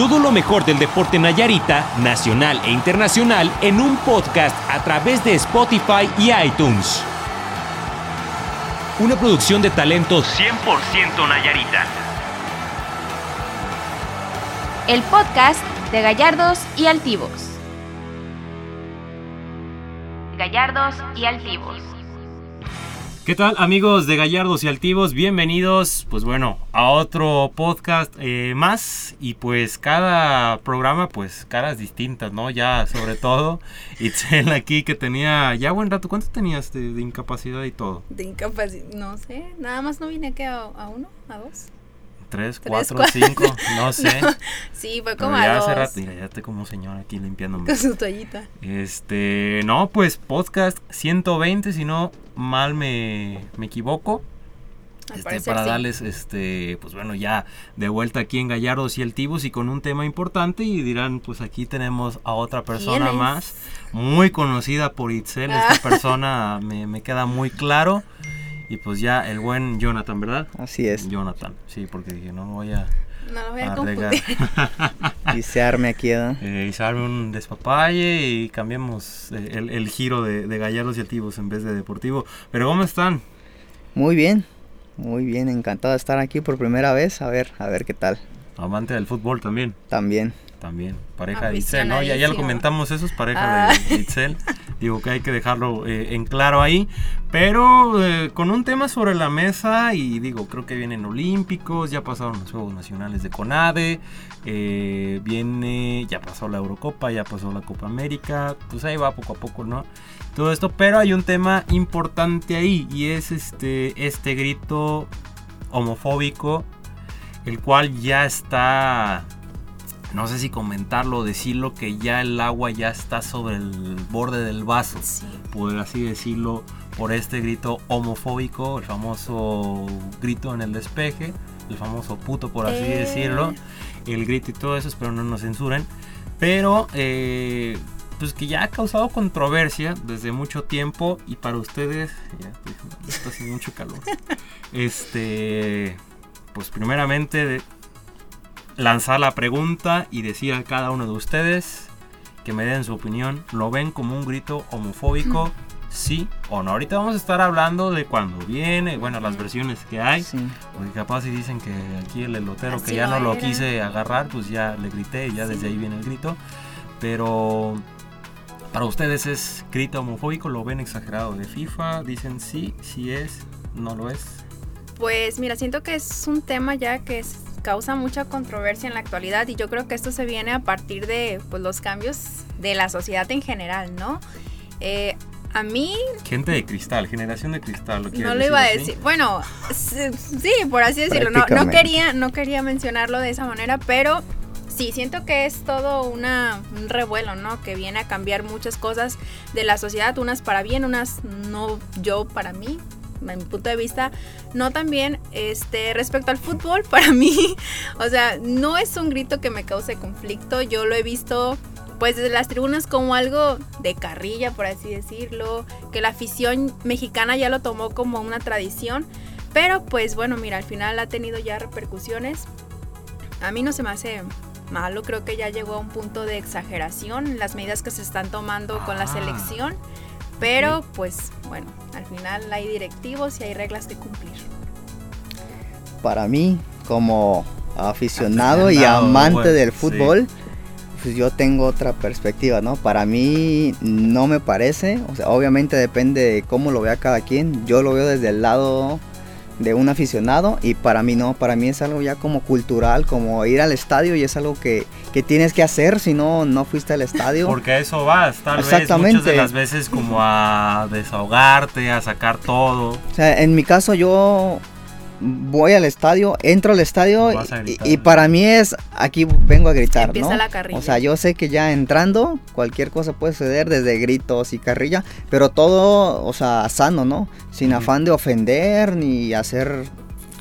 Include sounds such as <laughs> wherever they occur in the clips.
Todo lo mejor del deporte Nayarita, nacional e internacional, en un podcast a través de Spotify y iTunes. Una producción de talentos 100% Nayarita. El podcast de Gallardos y Altivos. Gallardos y Altivos. ¿Qué tal amigos de Gallardos y Altivos? Bienvenidos, pues bueno, a otro podcast eh, más y pues cada programa pues caras distintas, ¿no? Ya sobre todo <laughs> Itzel aquí que tenía ya buen rato, ¿cuánto tenías de, incapacidad y todo? De incapacidad, no sé, nada más no vine aquí a, a uno, a dos. Tres, cuatro, cinco, no <laughs> sé. sí, fue como ya a dos. hace rato, mira, ya estoy como señor aquí limpiándome. Con su toallita. Este, no, pues podcast 120, si no mal me, me equivoco. Este, para darles, este, pues bueno, ya de vuelta aquí en Gallardos y Altivos y con un tema importante y dirán, pues aquí tenemos a otra persona más, muy conocida por Itzel, esta ah. persona me, me queda muy claro. Y pues ya el buen Jonathan, ¿verdad? Así es. Jonathan, sí, porque dije, no voy a... No lo voy a, a <laughs> y se arme aquí, ¿eh? ¿eh? y se arme un despapalle y cambiemos eh, el, el giro de, de Gallardos y Altivos en vez de Deportivo. Pero ¿cómo están? Muy bien, muy bien, encantado de estar aquí por primera vez. A ver, a ver qué tal. Amante del fútbol también. También. También, pareja de Itzel, ¿no? Ya, ya lo comentamos, eso es pareja de, ah. Itzel. Digo que hay que dejarlo eh, en claro ahí. Pero eh, con un tema sobre la mesa y digo, creo que vienen Olímpicos, ya pasaron los Juegos Nacionales de CONADE, eh, viene, ya pasó la Eurocopa, ya pasó la Copa América, pues ahí va poco a poco, ¿no? Todo esto, pero hay un tema importante ahí y es este, este grito homofóbico, el cual ya está no sé si comentarlo o decirlo, que ya el agua ya está sobre el borde del vaso, por así decirlo, por este grito homofóbico, el famoso grito en el despeje, el famoso puto por así eh. decirlo, el grito y todo eso, espero no nos censuren, pero eh, pues que ya ha causado controversia desde mucho tiempo y para ustedes, ya está haciendo mucho calor, <laughs> este, pues primeramente lanzar la pregunta y decir a cada uno de ustedes que me den su opinión. ¿Lo ven como un grito homofóbico? Sí o no. Ahorita vamos a estar hablando de cuando viene, bueno, las versiones que hay. Porque capaz si dicen que aquí el elotero que ya no lo quise agarrar, pues ya le grité y ya desde ahí viene el grito. Pero para ustedes es grito homofóbico, lo ven exagerado de FIFA, dicen sí, sí es, no lo es. Pues mira, siento que es un tema ya que es causa mucha controversia en la actualidad y yo creo que esto se viene a partir de pues, los cambios de la sociedad en general, ¿no? Eh, a mí... Gente de cristal, generación de cristal. ¿lo no lo iba a decir. Bueno, sí, por así decirlo. No, no, quería, no quería mencionarlo de esa manera, pero sí, siento que es todo una, un revuelo, ¿no? Que viene a cambiar muchas cosas de la sociedad, unas para bien, unas no yo para mí, en mi punto de vista, no también este, respecto al fútbol, <laughs> para mí, o sea, no es un grito que me cause conflicto, yo lo he visto pues desde las tribunas como algo de carrilla, por así decirlo, que la afición mexicana ya lo tomó como una tradición, pero pues bueno, mira, al final ha tenido ya repercusiones. A mí no se me hace malo, creo que ya llegó a un punto de exageración las medidas que se están tomando con la selección. Pero pues bueno, al final hay directivos y hay reglas que cumplir. Para mí, como aficionado, y amante del fútbol, pues yo tengo otra perspectiva, ¿no? Para mí no me parece, o sea, obviamente depende de cómo lo vea cada quien. Yo lo veo desde el lado de un aficionado y para mí no, para mí es algo ya como cultural, como ir al estadio y es algo que, que tienes que hacer si no, no fuiste al estadio. Porque a eso vas, tal Exactamente. vez muchas de las veces como a desahogarte, a sacar todo. O sea, en mi caso yo voy al estadio, entro al estadio y, para mí es aquí vengo a gritar, ¿no? o sea, yo sé que ya entrando cualquier cosa puede suceder desde gritos y carrilla, pero todo, o sea, sano, ¿no? Sin afán de ofender ni hacer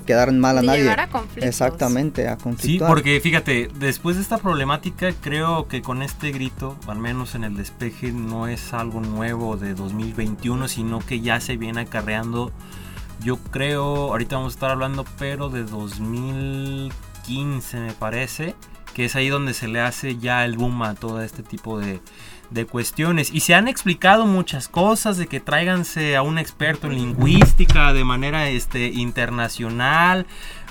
quedar mal a nadie. Llegar a Exactamente, a conflictos. Sí, porque fíjate, después de esta problemática, creo que con este grito, al menos en el despeje, no es algo nuevo de 2021, sino que ya se viene acarreando yo creo, ahorita vamos a estar hablando, pero de 2015 me parece, que es ahí donde se le hace ya el boom a todo este tipo de, de cuestiones. Y se han explicado muchas cosas, de que tráiganse a un experto en lingüística de manera este, internacional,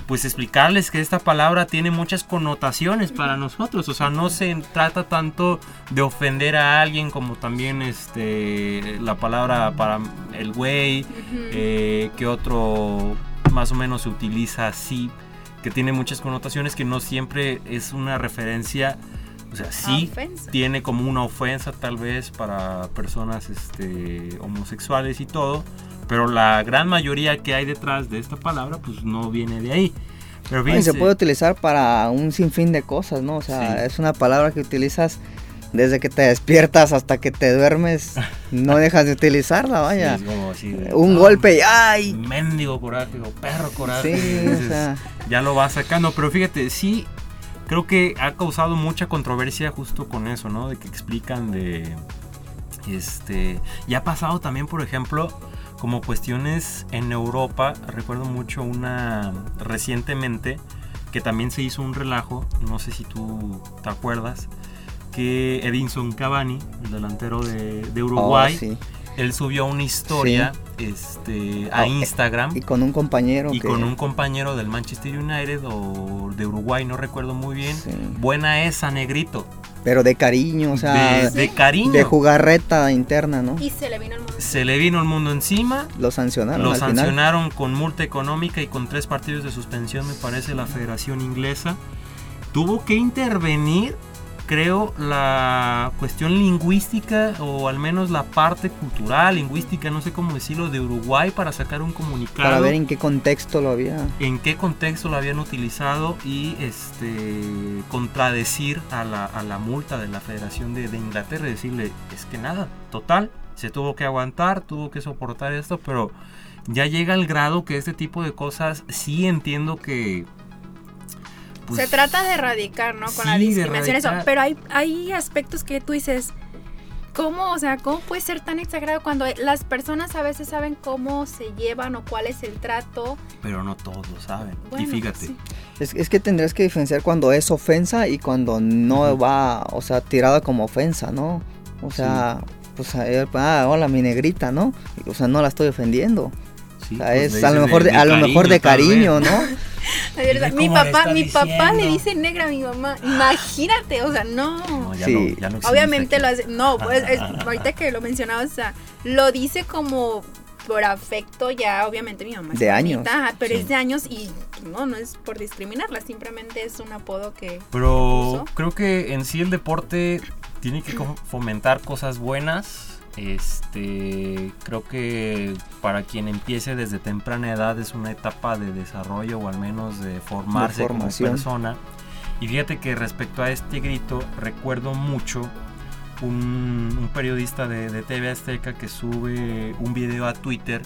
pues explicarles que esta palabra tiene muchas connotaciones para nosotros, o sea, no se trata tanto de ofender a alguien como también este, la palabra para el güey, eh, que otro más o menos se utiliza así, que tiene muchas connotaciones que no siempre es una referencia o sea, sí tiene como una ofensa tal vez para personas este, homosexuales y todo, pero la gran mayoría que hay detrás de esta palabra pues no viene de ahí. Pero bien, se puede utilizar para un sinfín de cosas, ¿no? O sea, es una palabra que utilizas desde que te despiertas hasta que te duermes, no dejas de utilizarla, <laughs> vaya. un golpe y ¡ay! Mendigo coraje o perro coraje. Sí, <laughs> o sea. Ya lo vas sacando, pero fíjate, sí creo que ha causado mucha controversia justo con eso, ¿no? De que explican de... Este... Y ha pasado también, por ejemplo, como cuestiones en Europa. Recuerdo mucho una recientemente que también se hizo un relajo, no sé si tú te acuerdas, que Edinson Cavani, el delantero de, Uruguay, oh, él subió una historia este, a oh, Instagram. Y con un compañero. Y con un compañero del Manchester United o de Uruguay, no recuerdo muy bien. Buena esa, negrito. Pero de cariño, o sea. De, cariño. De jugarreta interna, ¿no? Y se le vino el mundo. Se le vino el mundo encima. Lo sancionaron. Lo sancionaron con multa económica y con tres partidos de suspensión, me parece, la Federación Inglesa. Tuvo que intervenir creo, la cuestión lingüística o al menos la parte cultural, lingüística, no sé cómo decirlo, de Uruguay para sacar un comunicado. Para ver en qué contexto lo había. En qué contexto lo habían utilizado y este contradecir a la, a la multa de la Federación de, de Inglaterra y decirle, es que nada, total, se tuvo que aguantar, tuvo que soportar esto, pero ya llega al grado que este tipo de cosas sí entiendo que se pues, trata de erradicar, ¿no? Con la discriminación, eso. Pero hay, hay aspectos que tú dices, ¿cómo? O sea, ¿cómo puede ser tan exagerado cuando las personas a veces saben cómo se llevan o cuál es el trato? Pero no todos lo saben. y fíjate. Es, que tendrías que diferenciar cuando es ofensa y cuando no va, o sea, tirada como ofensa, ¿no? O sea, pues, ah, hola, mi negrita, ¿no? O sea, no la estoy ofendiendo. O sea, pues, es a lo mejor de, a lo mejor de cariño, ¿no? <laughs> mi papá, mi papá le dice negra a mi mamá. Imagínate, o sea, no. Obviamente lo hace. No, pues <laughs> ahorita que lo mencionabas, o sea, lo dice como por afecto ya, obviamente mi mamá. De años. pero es de años y no, no es por discriminarla, simplemente es un apodo que. Pero creo que en sí el deporte tiene que fomentar cosas buenas este, creo que para quien empiece desde temprana edad es una etapa de desarrollo o al menos de formarse como persona. Y fíjate que respecto a este grito, recuerdo mucho un, periodista de, de, TV Azteca que sube un video a Twitter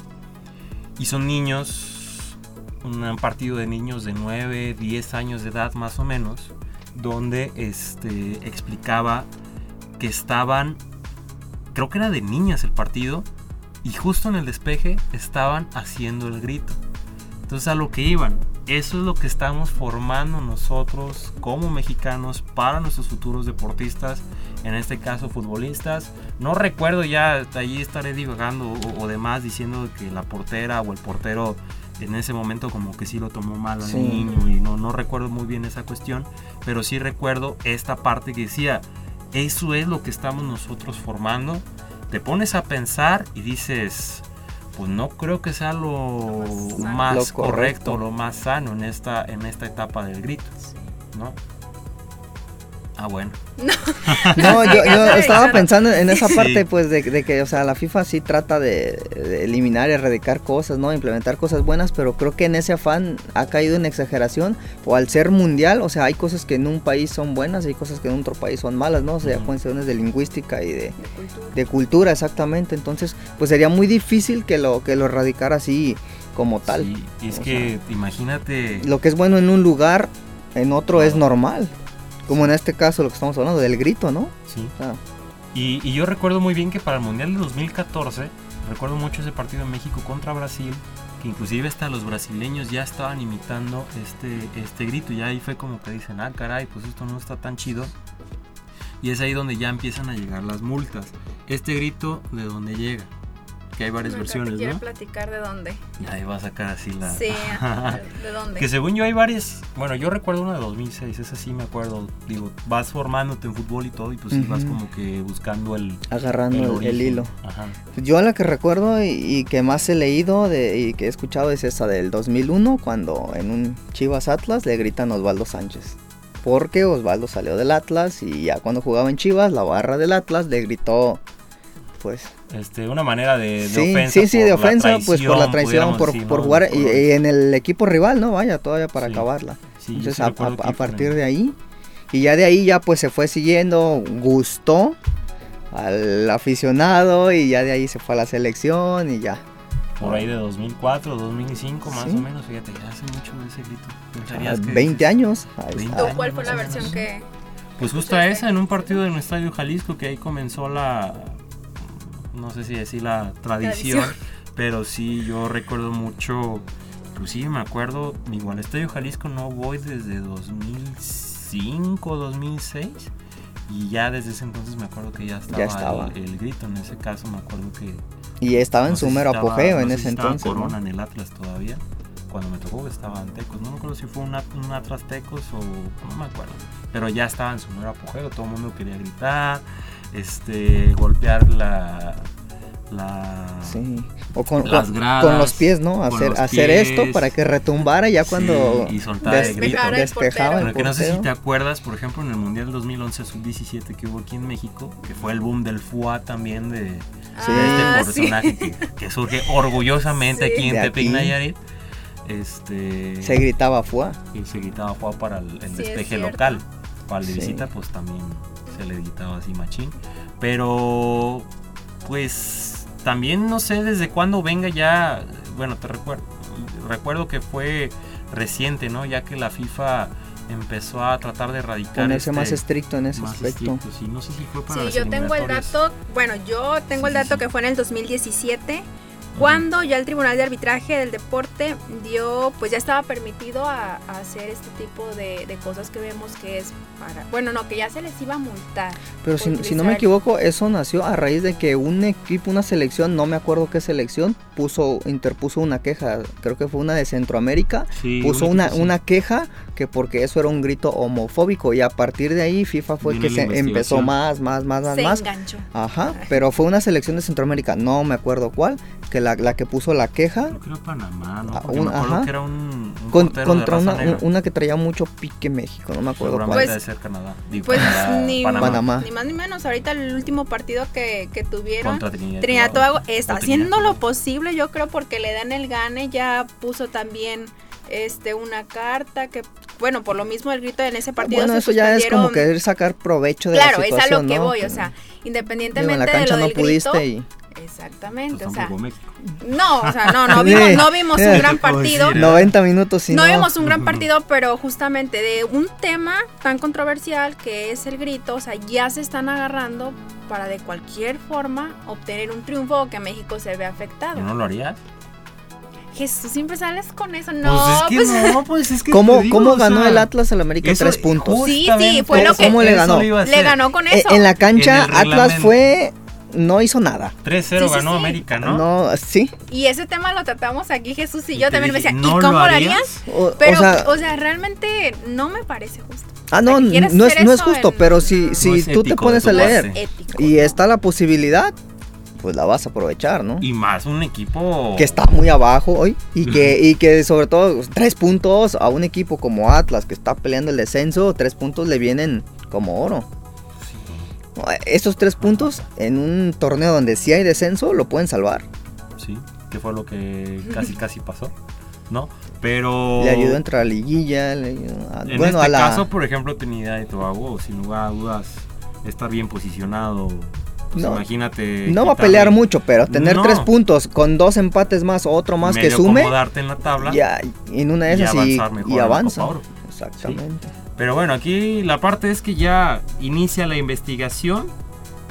y son niños, un partido de niños de 9, 10 años de edad más o menos, donde este, explicaba que estaban creo que era de niñas el partido, y justo en el despeje estaban haciendo el grito. Entonces a lo que iban, eso es lo que estamos formando nosotros como mexicanos para nuestros futuros deportistas, en este caso futbolistas. No recuerdo ya, allí estaré divagando o, demás diciendo que la portera o el portero en ese momento como que sí lo tomó mal al niño y no, no recuerdo muy bien esa cuestión, pero sí recuerdo esta parte que decía, eso es lo que estamos nosotros formando. Te pones a pensar y dices, pues no creo que sea lo más, correcto. lo más sano en esta, en esta etapa del grito, ¿no? Ah, bueno. No, <laughs> yo, estaba pensando en esa parte, pues, de, que, o sea, la FIFA sí trata de, eliminar y erradicar cosas, ¿no? Implementar cosas buenas, pero creo que en ese afán ha caído en exageración, o al ser mundial, o sea, hay cosas que en un país son buenas y hay cosas que en otro país son malas, ¿no? O sea, cuestiones de lingüística y de, de, cultura. exactamente. Entonces, pues sería muy difícil que lo, que lo erradicara así como tal. Sí, y es que imagínate... Lo que es bueno en un lugar, en otro es normal. Como en este caso lo que estamos hablando, del grito, ¿no? Sí. y, yo recuerdo muy bien que para el Mundial de 2014, recuerdo mucho ese partido en México contra Brasil, que inclusive hasta los brasileños ya estaban imitando este, este grito. Y ahí fue como que dicen, ah, caray, pues esto no está tan chido. Y es ahí donde ya empiezan a llegar las multas. Este grito, ¿de dónde llega? Que hay varias versiones, ¿no? platicar de dónde. Y ahí va a sacar así la... Sí, <laughs> ¿de dónde? que según yo hay varias... Bueno, yo recuerdo una de 2006, esa sí me acuerdo. Digo, vas formándote en fútbol y todo y pues sí vas como que buscando el... Agarrando el, hilo. Ajá. Yo la que recuerdo y, que más he leído de, y que he escuchado es esa del 2001, cuando en un Chivas Atlas le gritan Osvaldo Sánchez porque Osvaldo salió del Atlas y ya cuando jugaba en Chivas, la barra del Atlas le gritó pues. Este, una manera de, sí, ofensa. Sí, sí, de ofensa, pues por la traición, por, jugar y, en el equipo rival, ¿no? Vaya, todavía para acabarla. Entonces, a, partir de ahí, y ya de ahí ya pues se fue siguiendo, gustó al aficionado y ya de ahí se fue a la selección y ya. Por ahí de 2004, 2005 más o menos, fíjate, ya hace mucho de ese grito. 20 años. ¿Cuál fue la versión que...? Pues justo esa, en un partido en el Estadio Jalisco, que ahí comenzó la, no sé si decir la tradición, pero sí yo recuerdo mucho, inclusive me acuerdo, igual Estadio Jalisco no voy desde 2005, 2006. Y ya desde ese entonces me acuerdo que ya estaba, El, grito. En ese caso me acuerdo que. Y estaba en su mero apogeo en ese entonces. Corona en el Atlas todavía. Cuando me tocó que estaba en Tecos. No me acuerdo si fue un, un Atlas Tecos o. No me acuerdo. Pero ya estaba en su mero apogeo. Todo el mundo quería gritar este, golpear la, la sí. o con, con, los pies, ¿no? Hacer, hacer esto para que retumbara ya cuando y soltar despejaba. El que no sé si te acuerdas, por ejemplo, en el Mundial 2011 sub-17 que hubo aquí en México, que fue el boom del FUA también de, este personaje que, surge orgullosamente aquí en Tepic Nayarit. Este, se gritaba FUA. Y se gritaba FUA para el, despeje local. Para el de visita, pues también se le editaba así machín. Pero, pues, también no sé desde cuándo venga ya, bueno, te recuerdo, recuerdo que fue reciente, ¿no? Ya que la FIFA empezó a tratar de erradicar ponerse este, más estricto en ese aspecto. sí, no sé si fue para Sí, yo tengo el dato, bueno, yo tengo el dato que fue en el 2017 cuando ya el Tribunal de Arbitraje del Deporte dio, pues ya estaba permitido a, hacer este tipo de, cosas que vemos que es para, bueno, no, que ya se les iba a multar. Pero si, no me equivoco, eso nació a raíz de que un equipo, una selección, no me acuerdo qué selección, puso, interpuso una queja, creo que fue una de Centroamérica, puso una, una queja que porque eso era un grito homofóbico y a partir de ahí FIFA fue el que se empezó más, más, más, más, se más. Enganchó. Ajá, pero fue una selección de Centroamérica, no me acuerdo cuál, que la, la que puso la queja. Yo creo Panamá, ¿no? Ah, un, me ajá. que era un, contra una, una, que traía mucho pique México, no me acuerdo cuál. Pues, ser Canadá. pues ni, Panamá. ni más ni menos, ahorita el último partido que, que tuvieron, contra Trinidad, Tobago está haciendo lo posible, yo creo, porque le dan el gane, ya puso también este una carta que bueno por lo mismo el grito en ese partido bueno eso ya es como querer sacar provecho de claro, la situación es a lo que voy o sea independientemente la cancha de lo no pudiste y Exactamente, o sea, no, o sea, no, no <laughs> vimos, no vimos un <laughs> gran partido. 90 minutos No vimos un gran partido, pero justamente de un tema tan controversial que es el grito, o sea, ya se están agarrando para de cualquier forma obtener un triunfo o que México se vea afectado. ¿No lo harías? Jesús, siempre sales con eso. No, pues es que pues, no, <laughs> pues es que. ¿Cómo, ¿cómo ganó el Atlas al América tres puntos? Sí, sí, fue lo que. ¿Cómo le ganó? Le ganó con eso. En, la cancha, Atlas fue no hizo nada. 3-0 ganó América, ¿no? No, sí. Y ese tema lo tratamos aquí Jesús y, yo también me decía, ¿y cómo lo harías? pero, o sea, realmente no me parece justo. Ah, no, no es, no es justo, pero si, si tú te pones a leer y está la posibilidad, pues la vas a aprovechar, ¿no? Y más un equipo que está muy abajo hoy y que, <laughs> y que sobre todo tres puntos a un equipo como Atlas que está peleando el descenso, tres puntos le vienen como oro. Estos tres puntos en un torneo donde sí hay descenso lo pueden salvar. Sí, que fue lo que <laughs> casi casi pasó, ¿no? Pero... Le ayudó a entrar a la liguilla. Le en bueno, este caso, por ejemplo, Trinidad y Tobago, sin lugar a dudas, estar bien posicionado. Pues no, imagínate. No va a pelear mucho, pero tener tres puntos con dos empates más o otro más que sume. acomodarte en la tabla. Ya, en una de esas y, y, avanza. Exactamente. Pero bueno, aquí la parte es que ya inicia la investigación.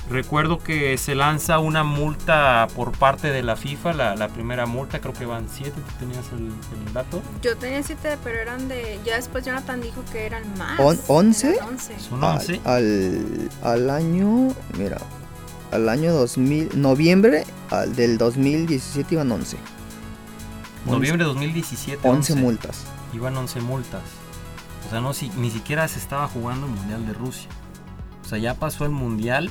Recuerdo que se lanza una multa por parte de la FIFA, la, primera multa, creo que van siete, ¿tú tenías el, dato? Yo tenía siete, pero eran de... Ya después Jonathan dijo que eran más. ¿Once? ¿Son once? Al, al, año, mira, al año 2000, noviembre del 2017 iban 11. Noviembre de 2017. 11, multas. Iban 11 multas. O sea, no, si, ni siquiera se estaba jugando el Mundial de Rusia. O sea, ya pasó el Mundial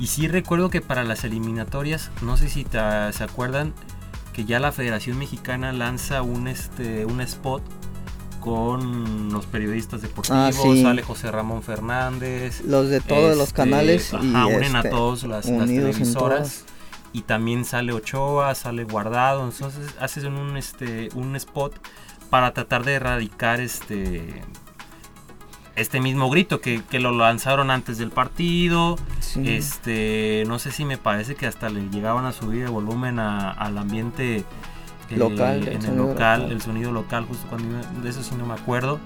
y sí recuerdo que para las eliminatorias, no sé si se acuerdan, que ya la Federación Mexicana lanza un, este, un spot con los periodistas deportivos, ah, sale José Ramón Fernández. Los de todos los este, canales. y unen a este, todos las, televisoras. Y también sale Ochoa, sale Guardado. Entonces haces un, este, un spot para tratar de erradicar este este mismo grito que, lo lanzaron antes del partido. Este, no sé si me parece que hasta le llegaban a subir el volumen al ambiente local, en el local, el sonido local, justo cuando de eso sí no me acuerdo.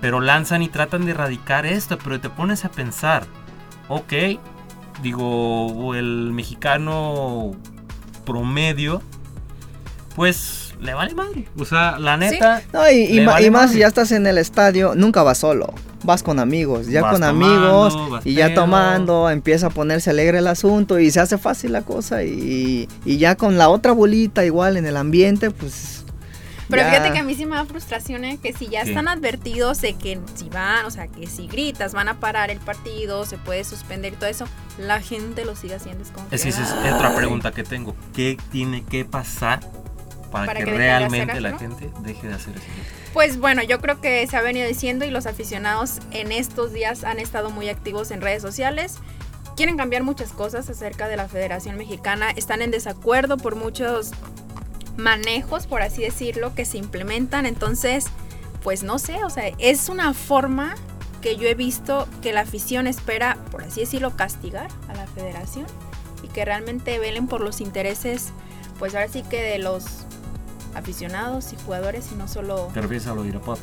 Pero lanzan y tratan de erradicar esto, pero te pones a pensar, ok, digo, el mexicano promedio, pues le vale madre. O sea, la neta. No, y, más si ya estás en el estadio, nunca vas solo vas con amigos, ya con amigos y ya tomando, empieza a ponerse alegre el asunto y se hace fácil la cosa y, ya con la otra bolita igual en el ambiente, pues... Pero fíjate que a mí sí me da frustración ¿eh? que si ya están advertidos de que si van, o sea, que si gritas van a parar el partido, se puede suspender y todo eso, la gente lo sigue haciendo. Es esa es otra pregunta que tengo. ¿Qué tiene que pasar para, que, realmente la gente deje de hacer eso? Pues bueno, yo creo que se ha venido diciendo y los aficionados en estos días han estado muy activos en redes sociales. Quieren cambiar muchas cosas acerca de la Federación Mexicana, están en desacuerdo por muchos manejos, por así decirlo, que se implementan. Entonces, pues no sé, o sea, es una forma que yo he visto que la afición espera, por así decirlo, castigar a la federación y que realmente velen por los intereses, pues ahora sí que de los aficionados y jugadores y no solo... ¿Te refieres a lo de Irapuato?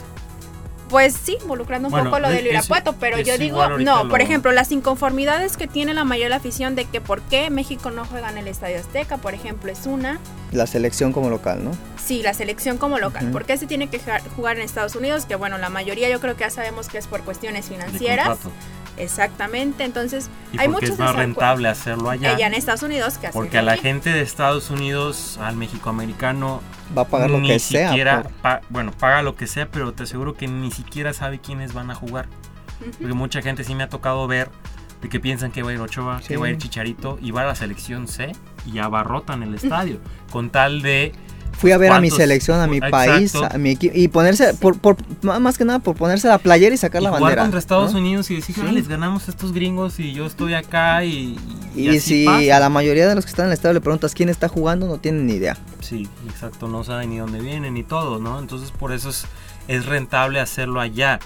Pues sí, involucrando un poco lo del Irapuato, pero yo digo, no, por ejemplo, las inconformidades que tiene la mayoría de la afición de que por qué México no juega en el Estadio Azteca, por ejemplo, es una. La selección como local, ¿no? Sí, la selección como local. ¿Por qué se tiene que jugar en Estados Unidos? Que bueno, la mayoría yo creo que ya sabemos que es por cuestiones financieras. Exactamente, entonces hay muchos es más rentable hacerlo allá. Allá en Estados Unidos que Porque a la gente de Estados Unidos, al mexicoamericano, va a pagar lo que sea. bueno, paga lo que sea, pero te aseguro que ni siquiera sabe quiénes van a jugar. Porque mucha gente sí me ha tocado ver de que piensan que va a ir Ochoa, que va a ir Chicharito y va a la selección C y abarrotan el estadio con tal de fui a ver a mi selección, a mi país, a mi equipo y ponerse, por, por, más que nada por ponerse la playera y sacar la bandera. contra Estados Unidos y decir, les ganamos a estos gringos y yo estoy acá y... Y, si a la mayoría de los que están en el estadio le preguntas quién está jugando, no tienen ni idea. Sí, exacto, no saben ni dónde vienen ni todo, ¿no? Entonces por eso es, es rentable hacerlo allá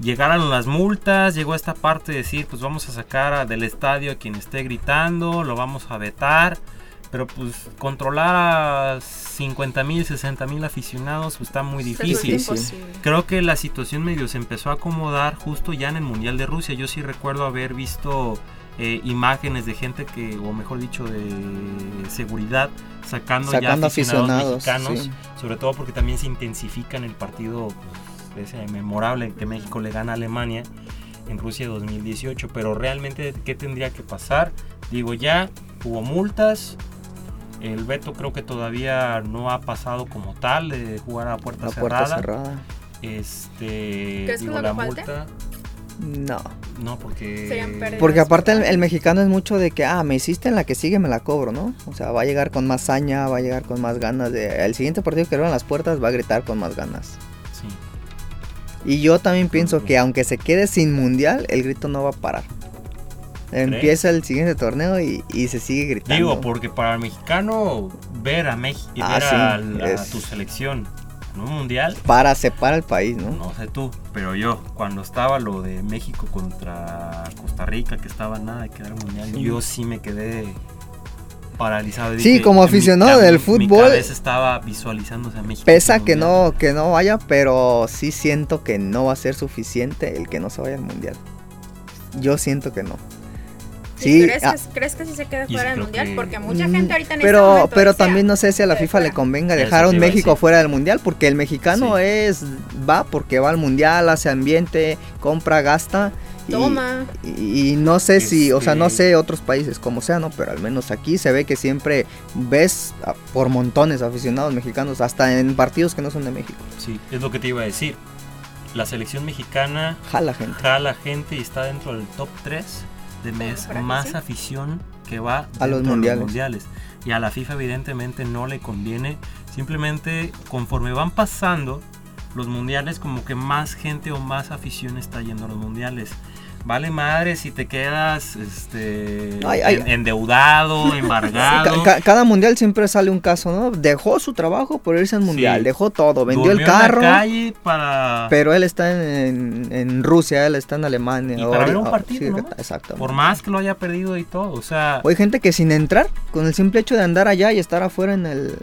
llegaron las multas, llegó esta parte de decir, pues vamos a sacar del estadio a quien esté gritando, lo vamos a vetar. Pero pues controlar a 50 mil, 60 mil aficionados pues, está muy difícil. Creo que la situación medio se empezó a acomodar justo ya en el Mundial de Rusia. Yo sí recuerdo haber visto eh, imágenes de gente que, o mejor dicho, de seguridad, sacando, ya aficionados, mexicanos. Sobre todo porque también se intensifica en el partido pues, ese memorable que México le gana a Alemania en Rusia 2018. Pero realmente, ¿qué tendría que pasar? Digo, ya hubo multas, el veto creo que todavía no ha pasado como tal de jugar a puerta, cerrada. Este, ¿Crees digo, que la multa. No. No, porque. Porque aparte el, mexicano es mucho de que, ah, me hiciste en la que sigue, me la cobro, ¿no? O sea, va a llegar con más saña, va a llegar con más ganas. De, el siguiente partido que abran las puertas va a gritar con más ganas. Sí. Y yo también pienso que aunque se quede sin mundial, el grito no va a parar. Empieza el siguiente torneo y, se sigue gritando. Digo, porque para el mexicano ver a México ah, ver a, tu selección en un mundial. Para separar el país, ¿no? No sé tú, pero yo, cuando estaba lo de México contra Costa Rica, que estaba nada de quedar mundial, yo sí me quedé paralizado. Sí, como aficionado del fútbol. Mi estaba visualizándose a México. Pesa que no, que no vaya, pero sí siento que no va a ser suficiente el que no se vaya al mundial. Yo siento que no Sí, ¿Crees, ah, que, ¿Crees, que, sí se quede fuera del mundial? Porque mucha mm, gente ahorita en Pero, este pero también no sé si a la FIFA le convenga dejar a un México fuera del mundial, porque el mexicano es va porque va al mundial, hace ambiente, compra, gasta. Toma. Y, no sé si, o sea, no sé otros países como sea, ¿no? Pero al menos aquí se ve que siempre ves por montones aficionados mexicanos, hasta en partidos que no son de México. Sí, es lo que te iba a decir. La selección mexicana jala gente. Jala gente y está dentro del top 3 de mes más afición que va a los mundiales. Y a la FIFA evidentemente no le conviene. Simplemente conforme van pasando los mundiales, como que más gente o más afición está yendo a los mundiales vale madre si te quedas este, endeudado, <laughs> embargado. cada mundial siempre sale un caso, ¿no? Dejó su trabajo por irse al mundial, dejó todo, vendió el carro. calle para... Pero él está en, Rusia, él está en Alemania. Y para ver un partido, Por más que lo haya perdido y todo, o sea... hay gente que sin entrar, con el simple hecho de andar allá y estar afuera en el,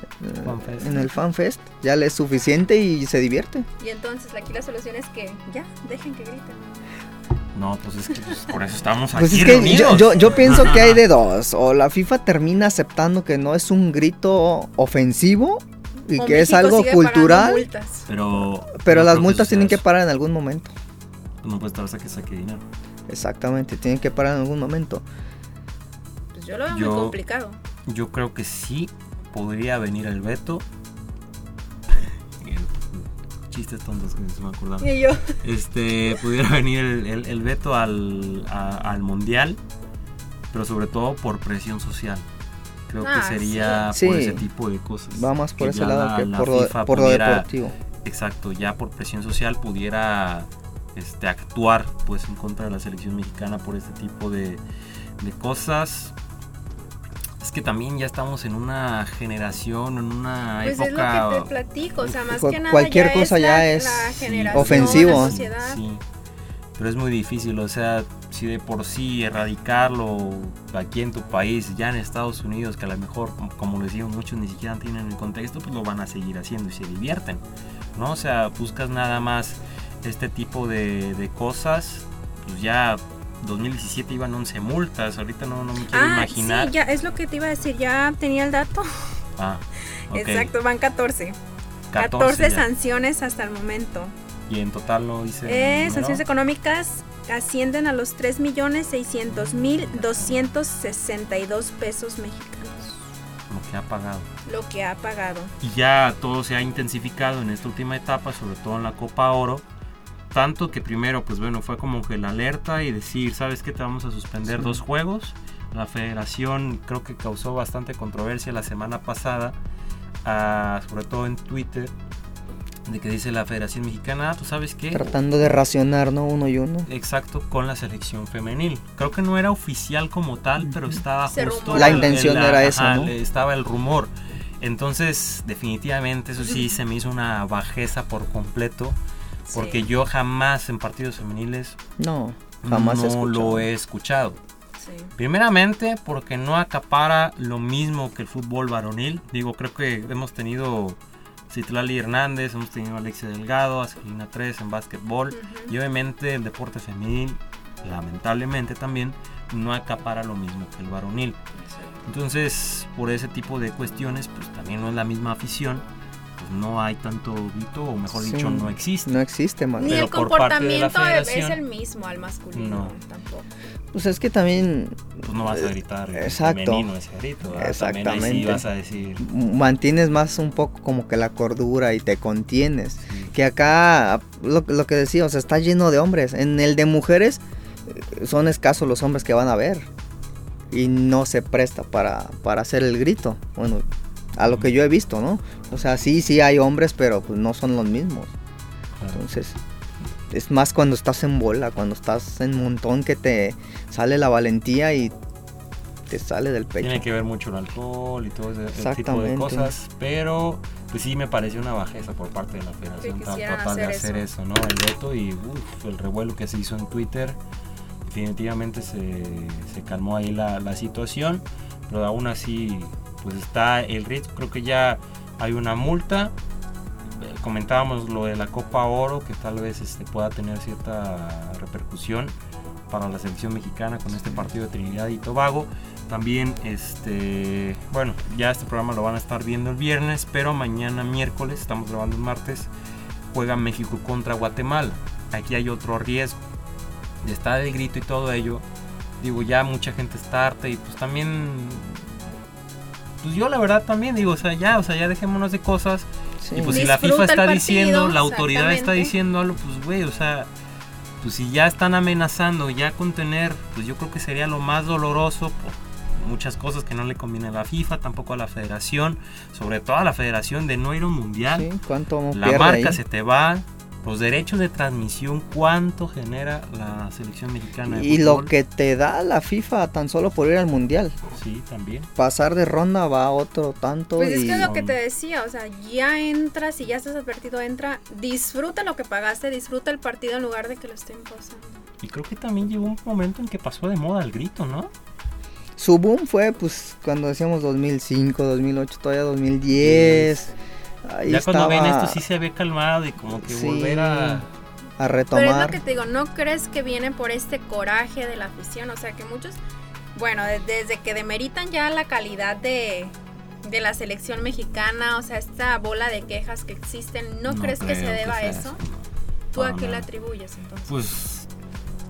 FanFest. en el FanFest, ya le es suficiente y se divierte. Y entonces aquí la solución es que ya, dejen que griten. No, pues es que pues, por eso estamos pues aquí Yo, pienso que hay de dos. O la FIFA termina aceptando que no es un grito ofensivo y que es algo cultural. Pero, pero las multas tienen que parar en algún momento. No puede estar hasta que saque dinero. Exactamente, tienen que parar en algún momento. Pues yo lo veo muy complicado. Yo creo que sí podría venir el veto chistes tontos que se me acordaron. Y yo. Este, pudiera venir el, veto al, al, mundial, pero sobre todo por presión social. Creo que ah, sería por ese tipo de cosas. Va más por ese lado que por, lo, deportivo. Exacto, ya por presión social pudiera este, actuar pues en contra de la selección mexicana por este tipo de, de cosas es que también ya estamos en una generación, en una pues época. Es lo que te platico, o sea, más que nada. Cualquier cosa ya es ofensivo. Sí, pero es muy difícil, o sea, si de por sí erradicarlo aquí en tu país, ya en Estados Unidos, que a lo mejor, como les digo, muchos ni siquiera tienen el contexto, pues lo van a seguir haciendo y se divierten, ¿no? O sea, buscas nada más este tipo de, de cosas, pues ya 2017 iban 11 multas, ahorita no, no me quiero ah, imaginar. Sí, ya es lo que te iba a decir, ya tenía el dato. Ah, <laughs> Exacto, van 14. 14, sanciones hasta el momento. Y en total no dice. Eh, sanciones económicas ascienden a los 3.600.262 pesos mexicanos. Lo que ha pagado. Lo que ha pagado. Y ya todo se ha intensificado en esta última etapa, sobre todo en la Copa Oro tanto que primero, pues bueno, fue como que la alerta y decir, ¿sabes qué? Te vamos a suspender dos juegos. La federación creo que causó bastante controversia la semana pasada, ah, sobre todo en Twitter, de que dice la Federación Mexicana, ah, ¿tú sabes qué? Tratando de racionar, ¿no? Uno y uno. Exacto, con la selección femenil. Creo que no era oficial como tal, pero estaba justo... La intención era esa, ¿no? Estaba el rumor. Entonces, definitivamente, eso sí se me hizo una bajeza por completo. Porque yo jamás en partidos femeniles no, jamás no lo he escuchado. Primeramente porque no acapara lo mismo que el fútbol varonil. Digo, creo que hemos tenido Citlali Hernández, hemos tenido Alexia Delgado, Angelina 3 en básquetbol. Y obviamente el deporte femenil, lamentablemente también, no acapara lo mismo que el varonil. Entonces, por ese tipo de cuestiones, pues también no es la misma afición no hay tanto grito, o mejor dicho, no existe. No existe, man. Ni el comportamiento es el mismo al masculino, tampoco. Pues es que también... Pues no vas a gritar exacto, femenino ese grito. Exactamente. vas a decir... Mantienes más un poco como que la cordura y te contienes. Que acá, lo, lo que decía, o sea, está lleno de hombres. En el de mujeres eh, son escasos los hombres que van a ver. Y no se presta para, para hacer el grito. Bueno, a lo que yo he visto, ¿no? O sea, sí, sí hay hombres, pero pues no son los mismos. Entonces, es más cuando estás en bola, cuando estás en montón que te sale la valentía y te sale del pecho. Tiene que ver mucho el alcohol y todo ese, tipo de cosas, pero pues sí me parece una bajeza por parte de la federación tratar de hacer eso. ¿no? El veto y el revuelo que se hizo en Twitter, definitivamente se, se calmó ahí la, la situación, pero aún así pues está el riesgo, creo que ya hay una multa. Comentábamos lo de la Copa Oro, que tal vez este, pueda tener cierta repercusión para la selección mexicana con este partido de Trinidad y Tobago. También, este, bueno, ya este programa lo van a estar viendo el viernes, pero mañana miércoles, estamos grabando el martes, juega México contra Guatemala. Aquí hay otro riesgo. Está el grito y todo ello. Digo, ya mucha gente está harta y pues también pues yo la verdad también digo, o sea, ya, o sea, ya dejémonos de cosas. Y pues si la FIFA está diciendo, la autoridad está diciendo algo, pues güey, o sea, pues si ya están amenazando ya con tener, pues yo creo que sería lo más doloroso por muchas cosas que no le conviene a la FIFA, tampoco a la federación, sobre todo a la federación de no ir a un mundial. Sí, ¿cuánto la marca se te va, los derechos de transmisión, cuánto genera la selección mexicana. y lo que te da la FIFA tan solo por ir al mundial. Sí, también. Pasar de ronda va a otro tanto. Pues es que es lo que te decía, o sea, ya entras y ya estás advertido, entra, disfruta lo que pagaste, disfruta el partido en lugar de que lo estén pasando. Y creo que también llegó un momento en que pasó de moda el grito, ¿no? Su boom fue pues cuando decíamos 2005, 2008, todavía 2010 ya cuando ven esto sí se ve calmado y como que volver a... A retomar. Pero es lo que te digo, ¿no crees que viene por este coraje de la afición? O sea, que muchos, bueno, desde que demeritan ya la calidad de, de la selección mexicana, o sea, esta bola de quejas que existen, ¿no, crees que se deba a eso? ¿Tú a qué le atribuyes entonces? Pues,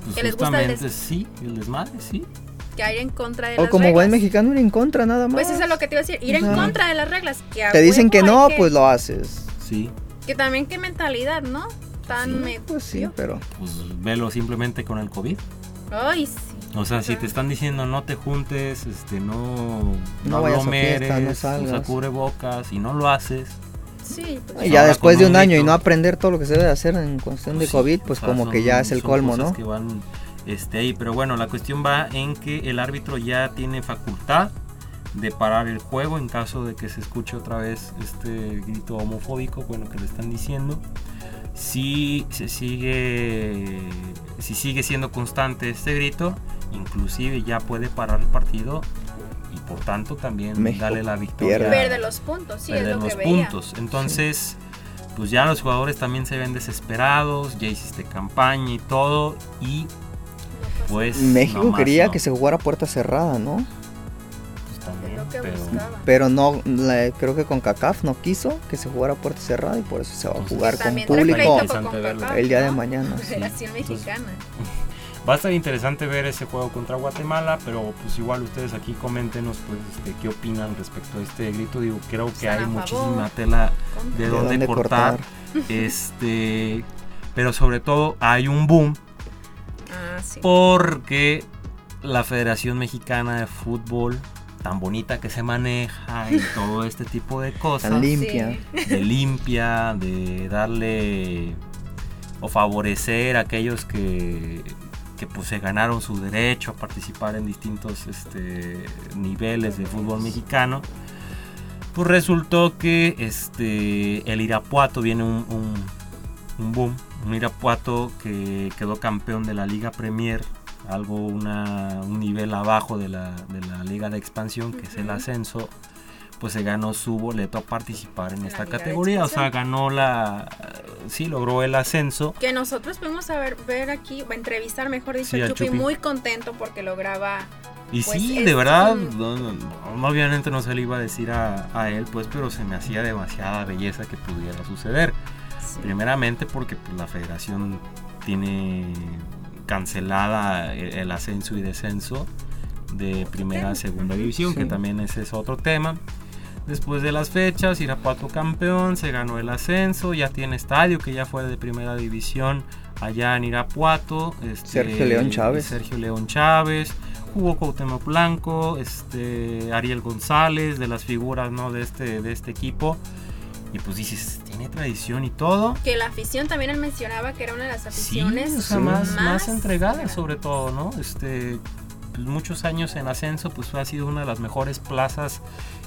pues ¿Que les gusta el sí, el desmadre, sí que ir en contra de o como buen mexicano ir en contra nada más. Pues eso es lo que te iba a decir, ir en contra de las reglas. Que te dicen que no, pues lo haces. Sí. Que también qué mentalidad, ¿no? Tan sí, Pues sí, pero pues velo simplemente con el COVID. Ay, sí. O sea, si te están diciendo no te juntes, este no no, no no salgas. cubre bocas y no lo haces. Sí, pues, y ya después de un año y no aprender todo lo que se debe hacer en cuestión de pues COVID, pues como que ya es el colmo, ¿no? Que van este, ahí. Pero bueno, la cuestión va en que el árbitro ya tiene facultad de parar el juego en caso de que se escuche otra vez este grito homofóbico, bueno, que le están diciendo. Si se sigue, si sigue siendo constante este grito, inclusive ya puede parar el partido y por tanto también darle la victoria. Pierde los puntos, sí, es lo los puntos. Entonces, pues ya los jugadores también se ven desesperados, ya hiciste campaña y todo y pues, México quería que se jugara puerta cerrada, ¿no? Pues también, pero, no, creo que con CACAF no quiso que se jugara puerta cerrada y por eso se va a jugar con público el día de mañana. mexicana. <laughs> Va a estar interesante ver ese juego contra Guatemala, pero pues igual ustedes aquí coméntenos pues este, qué opinan respecto a este grito. Digo, creo que hay muchísima tela de, dónde, cortar. Este, pero sobre todo hay un boom Ah, Porque la Federación Mexicana de Fútbol, tan bonita que se maneja y <laughs> todo este tipo de cosas. Tan limpia. De limpia, de darle o favorecer a aquellos que, que pues, se ganaron su derecho a participar en distintos este, niveles de fútbol mexicano. Pues resultó que este, el Irapuato viene un, un boom un Irapuato que quedó campeón de la Liga Premier, algo una, un nivel abajo de la, de la Liga de Expansión, que es el ascenso, pues se ganó su boleto a participar en esta categoría, o sea, ganó la, sí, logró el ascenso. Que nosotros pudimos ver, ver aquí, entrevistar, mejor dicho, Chupi, muy contento porque lograba... Y pues, sí, de verdad, obviamente no se le iba a decir a, a él, pues, pero se me hacía demasiada belleza que pudiera suceder. Primeramente porque pues, la federación tiene cancelada el, ascenso y descenso de primera a segunda división, que también ese es otro tema. Después de las fechas, Irapuato campeón, se ganó el ascenso, ya tiene estadio que ya fue de primera división allá en Irapuato. Este, Sergio León Chávez. Sergio León Chávez. Jugó Cuauhtémoc Blanco, este, Ariel González, de las figuras ¿no? de, este, de este equipo. Y pues dices, tiene tradición y todo. Que la afición también él mencionaba que era una de las aficiones sí, más, más, entregada sobre todo, ¿no? Este, pues muchos años en ascenso, pues ha sido una de las mejores plazas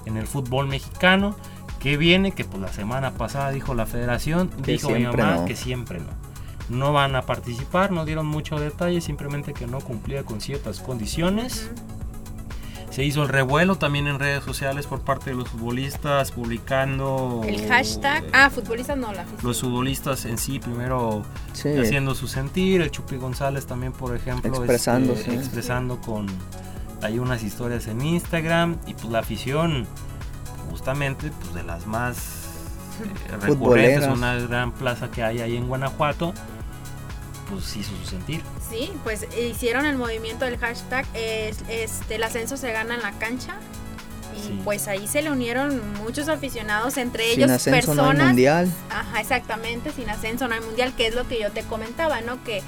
en el fútbol mexicano. Que viene, que pues la semana pasada dijo la federación, dijo mi mamá que siempre no. No van a participar, no dieron mucho detalle, simplemente que no cumplía con ciertas condiciones. Se hizo el revuelo también en redes sociales por parte de los futbolistas publicando... El hashtag... ah, futbolistas no, la Los futbolistas en sí primero haciendo su sentir. El Chupi González también, por ejemplo. Expresando, este, expresando con... Hay unas historias en Instagram y pues la afición justamente pues de las más eh, recurrentes, una gran plaza que hay ahí en Guanajuato pues hizo su sentir. Sí, pues hicieron el movimiento del hashtag este, el ascenso se gana en la cancha. Y pues ahí se le unieron muchos aficionados, entre ellos personas. No hay mundial. Ajá, exactamente, sin ascenso no hay mundial, que es lo que yo te comentaba, ¿no? Que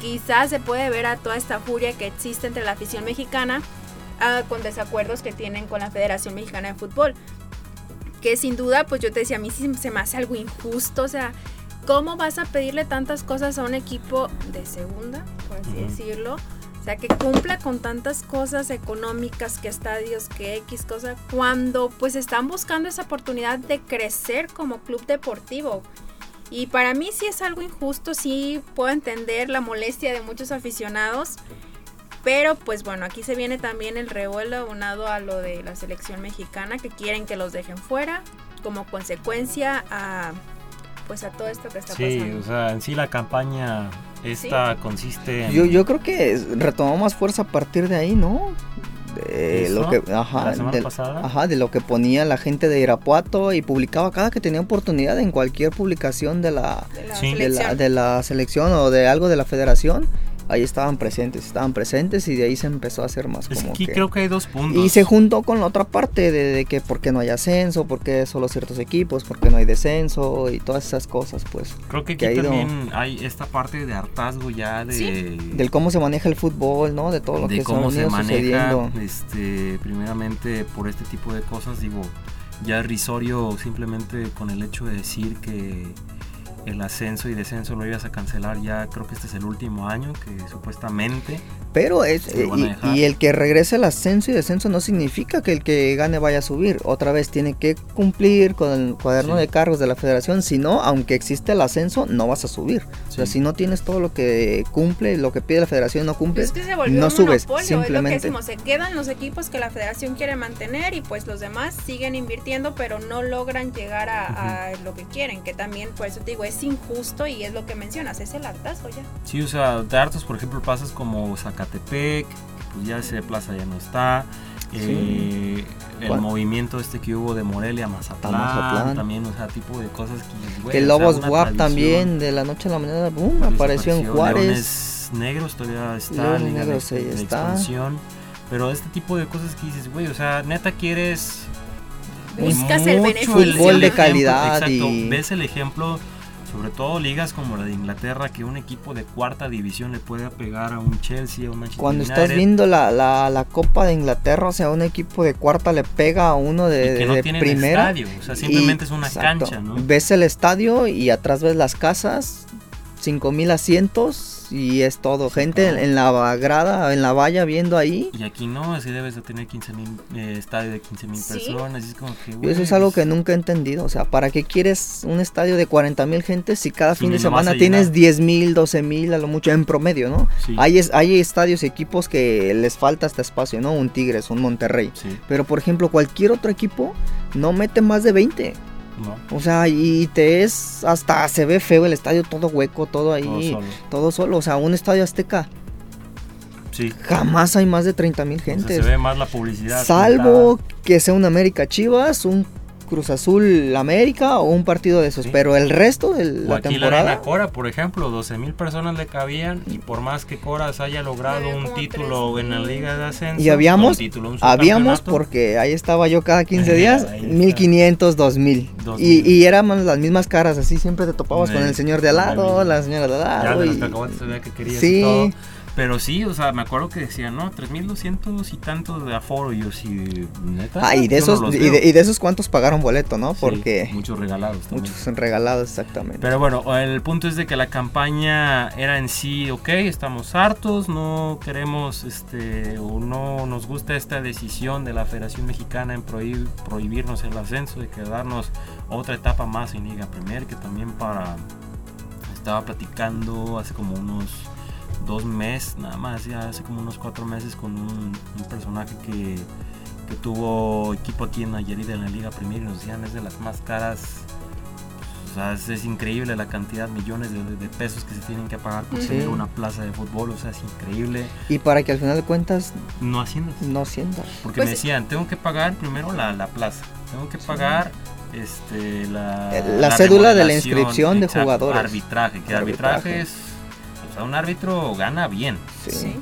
quizás se puede ver a toda esta furia que existe entre la afición mexicana ah, con desacuerdos que tienen con la Federación Mexicana de Fútbol. Que sin duda, pues yo te decía, a mí sí se me hace algo injusto, o sea, ¿cómo vas a pedirle tantas cosas a un equipo de segunda, por así decirlo? O sea, que cumpla con tantas cosas económicas, que estadios, que X cosa, cuando pues están buscando esa oportunidad de crecer como club deportivo. Y para mí sí es algo injusto, sí puedo entender la molestia de muchos aficionados, pero pues bueno, aquí se viene también el revuelo unado a lo de la selección mexicana que quieren que los dejen fuera como consecuencia a pues a todo esto que está pasando. Sí, o sea, en sí la campaña esta consiste en... Yo, yo creo que retomó más fuerza a partir de ahí, ¿no? De lo que, ajá, de, ajá, de lo que ponía la gente de Irapuato y publicaba cada que tenía oportunidad en cualquier publicación de la, de la, de la selección o de algo de la federación ahí estaban presentes, estaban presentes y de ahí se empezó a hacer más como aquí creo que hay dos puntos. Y se juntó con la otra parte de, que por qué no hay ascenso, por qué solo ciertos equipos, por qué no hay descenso y todas esas cosas, pues. Creo que aquí también hay esta parte de hartazgo ya de... Del cómo se maneja el fútbol, ¿no? De todo lo que cómo se maneja, este, primeramente por este tipo de cosas, digo, ya risorio simplemente con el hecho de decir que el ascenso y descenso lo ibas a cancelar ya creo que este es el último año que supuestamente pero es eh, y, el que regrese el ascenso y descenso no significa que el que gane vaya a subir. Otra vez tiene que cumplir con el cuaderno de cargos de la federación. Si no aunque existe el ascenso no vas a subir. O sea si no tienes todo lo que cumple lo que pide la federación no cumple no subes simplemente. se quedan los equipos que la federación quiere mantener y pues los demás siguen invirtiendo pero no logran llegar a, a lo que quieren que también por eso te digo es injusto y es lo que mencionas, es el hartazgo ya. Sí, o sea, de hartos, por ejemplo, pasas como Zacatepec, pues ya ese plaza ya no está. Eh, el movimiento este que hubo de Morelia Mazatlán, también, o sea, tipo de cosas que... el Lobos WAP también, de la noche a la mañana, boom, apareció en Juárez. Negros todavía está, Liga Negros, de, está. pero este tipo de cosas que dices, güey, o sea, neta quieres... Buscas el beneficio. Fútbol de calidad. y... ves el ejemplo sobre todo ligas como la de Inglaterra, que un equipo de cuarta división le puede pegar a un Chelsea o un Manchester Cuando estás viendo la, la, Copa de Inglaterra, o sea, un equipo de cuarta le pega a uno de, y que no de primera. estadio, o sea, simplemente es una cancha, ¿no? Ves el estadio y atrás ves las casas, 5000 asientos y es todo. Gente en, la grada, en la valla viendo ahí. Y aquí no, así debes de tener 15 mil, eh, estadio de 15 mil personas. es como que, eso es algo que nunca he entendido. O sea, ¿para qué quieres un estadio de 40 mil gente si cada fin de semana tienes 10 mil, 12 mil, a lo mucho en promedio, ¿no? Hay, es, hay estadios, equipos que les falta este espacio, ¿no? Un Tigres, un Monterrey. Pero por ejemplo, cualquier otro equipo no mete más de 20. O sea, y te es hasta se ve feo el estadio todo hueco, todo ahí, todo solo, o sea, un estadio azteca. Sí. Jamás hay más de 30 mil gente. se ve más la publicidad. Salvo que sea un América Chivas, un Cruz Azul América o un partido de esos, pero el resto de la aquí temporada. La Cora, por ejemplo, 12 mil personas le cabían y por más que Coras haya logrado un título en la Liga de Ascenso, y habíamos, habíamos porque ahí estaba yo cada 15 días, 1500, 2000. Y, y éramos las mismas caras, así siempre te topabas con el señor de al lado, la señora de al lado. Ya de los se que querías sí. y todo. Pero sí, o sea, me acuerdo que decían, no, 3200 y tantos de aforo. Y yo sí, neta. Ah, y de, esos, y de, esos cuántos pagaron boleto, ¿no? Porque. muchos regalados también. Muchos regalados, exactamente. Pero bueno, el punto es de que la campaña era en sí, ok, estamos hartos, no queremos, este, o no nos gusta esta decisión de la Federación Mexicana en prohibirnos el ascenso, de quedarnos otra etapa más en Liga Premier, que también para. Estaba platicando hace como unos dos meses, nada más, ya hace como unos cuatro meses con un, personaje que que tuvo equipo aquí en Nayarit en la Liga Premier y nos decían es de las más caras. O sea, es, increíble la cantidad, millones de, pesos que se tienen que pagar por tener una plaza de fútbol, o sea, es increíble. Y para que al final de cuentas... No haciendas. No haciendas. Porque me pues decían, tengo que pagar primero la, la plaza, tengo que pagar este, la, la, cédula de la inscripción de jugadores. Arbitraje, que arbitraje, es. Sea, un árbitro gana bien.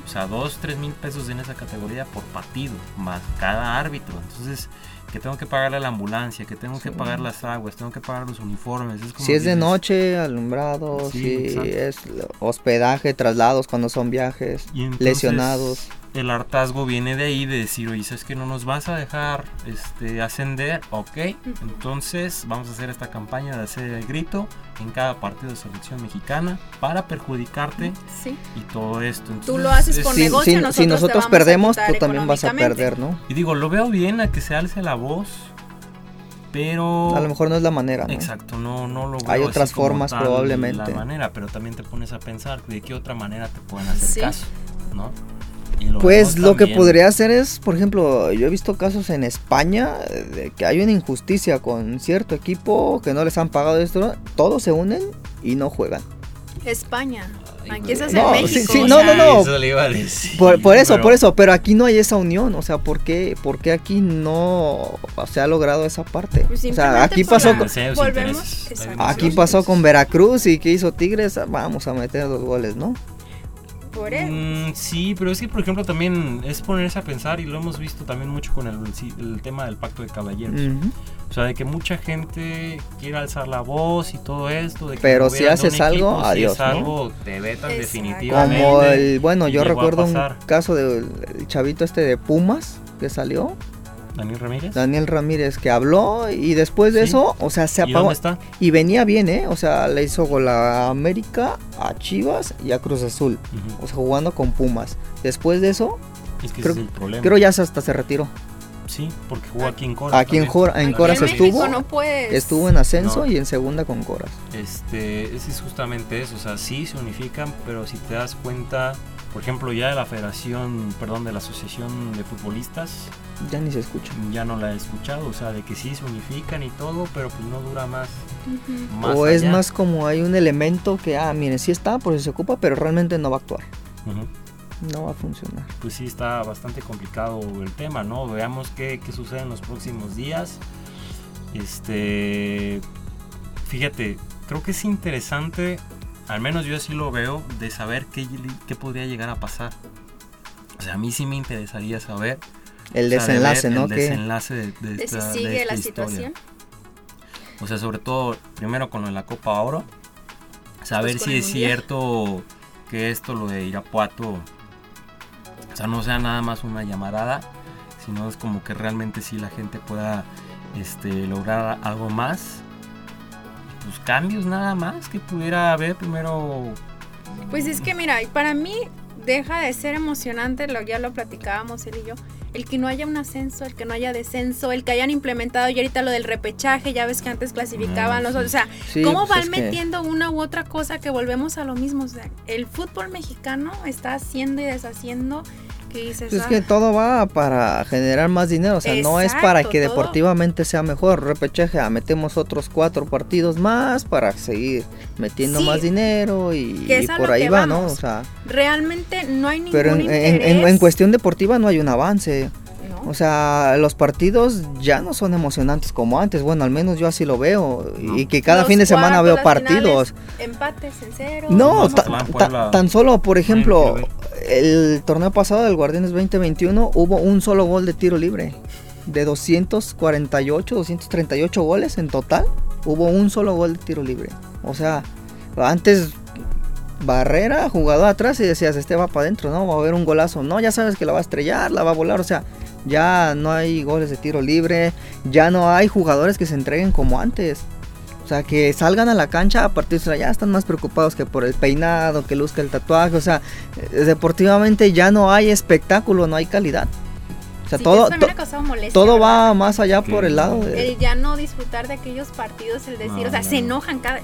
O sea, dos, tres mil pesos en esa categoría por partido, más cada árbitro. Entonces, que tengo que pagarle a la ambulancia, que tengo que pagar las aguas, tengo que pagar los uniformes. si es de noche, alumbrado, si es hospedaje, traslados cuando son viajes, lesionados el hartazgo viene de ahí de decir, oye, ¿sabes que no nos vas a dejar este, ascender? Ok, entonces vamos a hacer esta campaña de hacer el grito en cada partido de selección mexicana para perjudicarte sí. y todo esto. tú lo haces por negocio, si, nosotros, si nosotros perdemos, tú también vas a perder, ¿no? Y digo, lo veo bien a que se alce la voz, pero a lo mejor no es la manera ¿no? exacto no no lo veo hay otras formas probablemente la manera pero también te pones a pensar de qué otra manera te pueden hacer caso no pues lo que podría hacer es, por ejemplo, yo he visto casos en España de que hay una injusticia con cierto equipo que no les han pagado esto, todos se unen y no juegan. España. Aquí es no, México. no, no, no. Por, eso, por eso, pero aquí no hay esa unión, o sea, ¿por qué, por qué aquí no se ha logrado esa parte? Pues o sea, aquí pasó con, aquí pasó con Veracruz y que hizo Tigres, vamos a meter dos goles, ¿no? Mm, sí, pero es que, por ejemplo, también es ponerse a pensar, y lo hemos visto también mucho con el, tema del pacto de caballeros. O sea, de que mucha gente quiere alzar la voz y todo esto. De pero si haces algo, adiós. Si algo, te vetan definitivamente. Como el, bueno, yo recuerdo un caso del chavito este de Pumas que salió Daniel Ramírez. Daniel Ramírez que habló y después de eso, o sea, se apagó. ¿Y, venía bien, ¿eh? O sea, le hizo gol a América, a Chivas y a Cruz Azul. O sea, jugando con Pumas. Después de eso, es que creo, es el problema. creo ya hasta se retiró. Sí, porque jugó aquí en Coras. Aquí en, en Coras estuvo. Estuvo en ascenso y en segunda con Coras. Este, es justamente eso. O sea, sí se unifican, pero si te das cuenta por ejemplo, ya de la Federación, perdón, de la Asociación de Futbolistas. Ya ni se escucha. Ya no la he escuchado, o sea, de que sí se unifican y todo, pero pues no dura más. o es más como hay un elemento que, ah, miren, sí está, por si se ocupa, pero realmente no va a actuar. No va a funcionar. Pues sí, está bastante complicado el tema, ¿no? Veamos qué, qué sucede en los próximos días. Este. Fíjate, creo que es interesante al menos yo así lo veo, de saber qué, qué podría llegar a pasar. O sea, a mí sí me interesaría saber. El desenlace, ¿no? El desenlace de, de, esta, si sigue la situación. O sea, sobre todo, primero con lo de la Copa Oro, saber pues si es cierto que esto, lo de Irapuato, o sea, no sea nada más una llamarada, sino es como que realmente sí la gente pueda este, lograr algo más pues, cambios nada más que pudiera haber primero. Pues es que mira, para mí deja de ser emocionante, lo, ya lo platicábamos él y yo, el que no haya un ascenso, el que no haya descenso, el que hayan implementado ya ahorita lo del repechaje, ya ves que antes clasificaban ah, los otros, o sea, ¿cómo pues van metiendo una u otra cosa que volvemos a lo mismo? O sea, el fútbol mexicano está haciendo y deshaciendo pues es que todo va para generar más dinero, o sea, no es para que deportivamente sea mejor. Repechaje, ah, metemos otros cuatro partidos más para seguir metiendo más dinero y, por ahí va, ¿no? O sea, realmente no hay ningún Pero en, cuestión deportiva no hay un avance. O sea, los partidos ya no son emocionantes como antes. Bueno, al menos yo así lo veo. Y que cada fin de semana veo partidos. empates en cero. No, tan solo, por ejemplo, el torneo pasado del Guardianes 2021 hubo un solo gol de tiro libre. De 248, 238 goles en total, hubo un solo gol de tiro libre. O sea, antes barrera, jugador atrás y decías, este va para adentro, ¿no? Va a haber un golazo. No, ya sabes que la va a estrellar, la va a volar. O sea, ya no hay goles de tiro libre, ya no hay jugadores que se entreguen como antes. O sea, que salgan a la cancha a partir de ya están más preocupados que por el peinado, que luzca el tatuaje. O sea, eh, deportivamente ya no hay espectáculo, no hay calidad. O sea, todo, todo va más allá por el lado de... El ya no disfrutar de aquellos partidos, el decir, o sea, se enojan cada...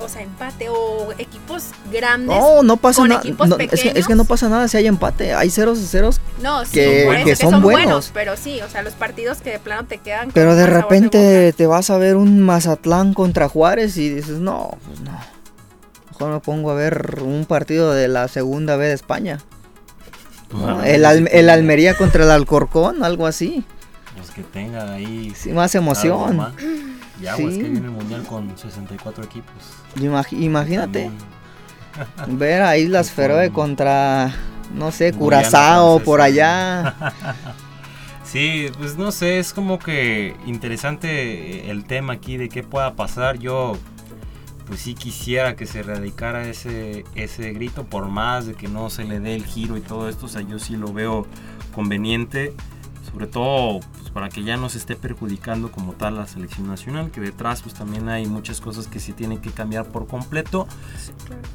o sea, empate o equipos grandes. No, no pasa nada. es, que, no pasa nada si hay empate. Hay ceros y ceros no, que, son, buenos. Pero sí, o sea, los partidos que de plano te quedan. Pero de repente te vas a ver un Mazatlán contra Juárez y dices, no, pues no. Mejor me pongo a ver un partido de la segunda B de España. el, el Almería contra el Alcorcón, algo así. Los que tengan ahí. Sí, más emoción. Ya, sí. es que viene el mundial con 64 equipos. imagínate. <laughs> ver ahí las Feroe contra, no sé, Curazao por allá. <laughs> sí, pues no sé, es como que interesante el tema aquí de qué pueda pasar. Yo, pues sí quisiera que se erradicara ese, ese grito, por más de que no se le dé el giro y todo esto. O sea, yo sí lo veo conveniente sobre todo pues, para que ya no se esté perjudicando como tal la selección nacional, que detrás pues también hay muchas cosas que sí tienen que cambiar por completo,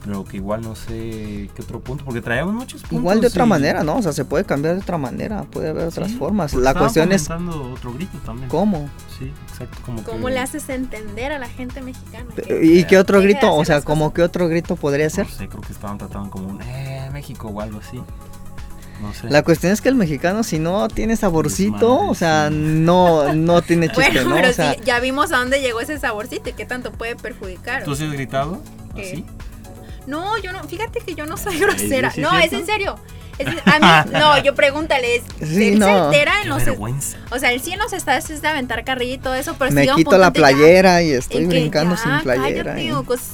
pero que igual no sé qué otro punto, porque traemos muchos puntos. Igual de otra manera, ¿no? O sea, se puede cambiar de otra manera, puede haber otras formas. Pues, la cuestión es... otro grito también. ¿Cómo? Sí, exacto. Como ¿Cómo le haces entender a la gente mexicana? ¿Y qué otro grito? O sea, como qué otro grito podría ser? No sé, creo que estaban tratando como un, eh, México o algo así. La cuestión es que el mexicano, si no tiene saborcito, o sea, no, no tiene <laughs> chiste, ¿no? Pero sí, ya vimos a dónde llegó ese saborcito y qué tanto puede perjudicar. ¿Tú sí has gritado? ¿Así? No, yo no, fíjate que yo no soy grosera. no, es en serio a mí, <laughs> no, yo pregúntale, él se altera en los. O sea, él sí en los estados es de aventar carrilla y todo eso, pero Me quito la playera y estoy brincando sin playera.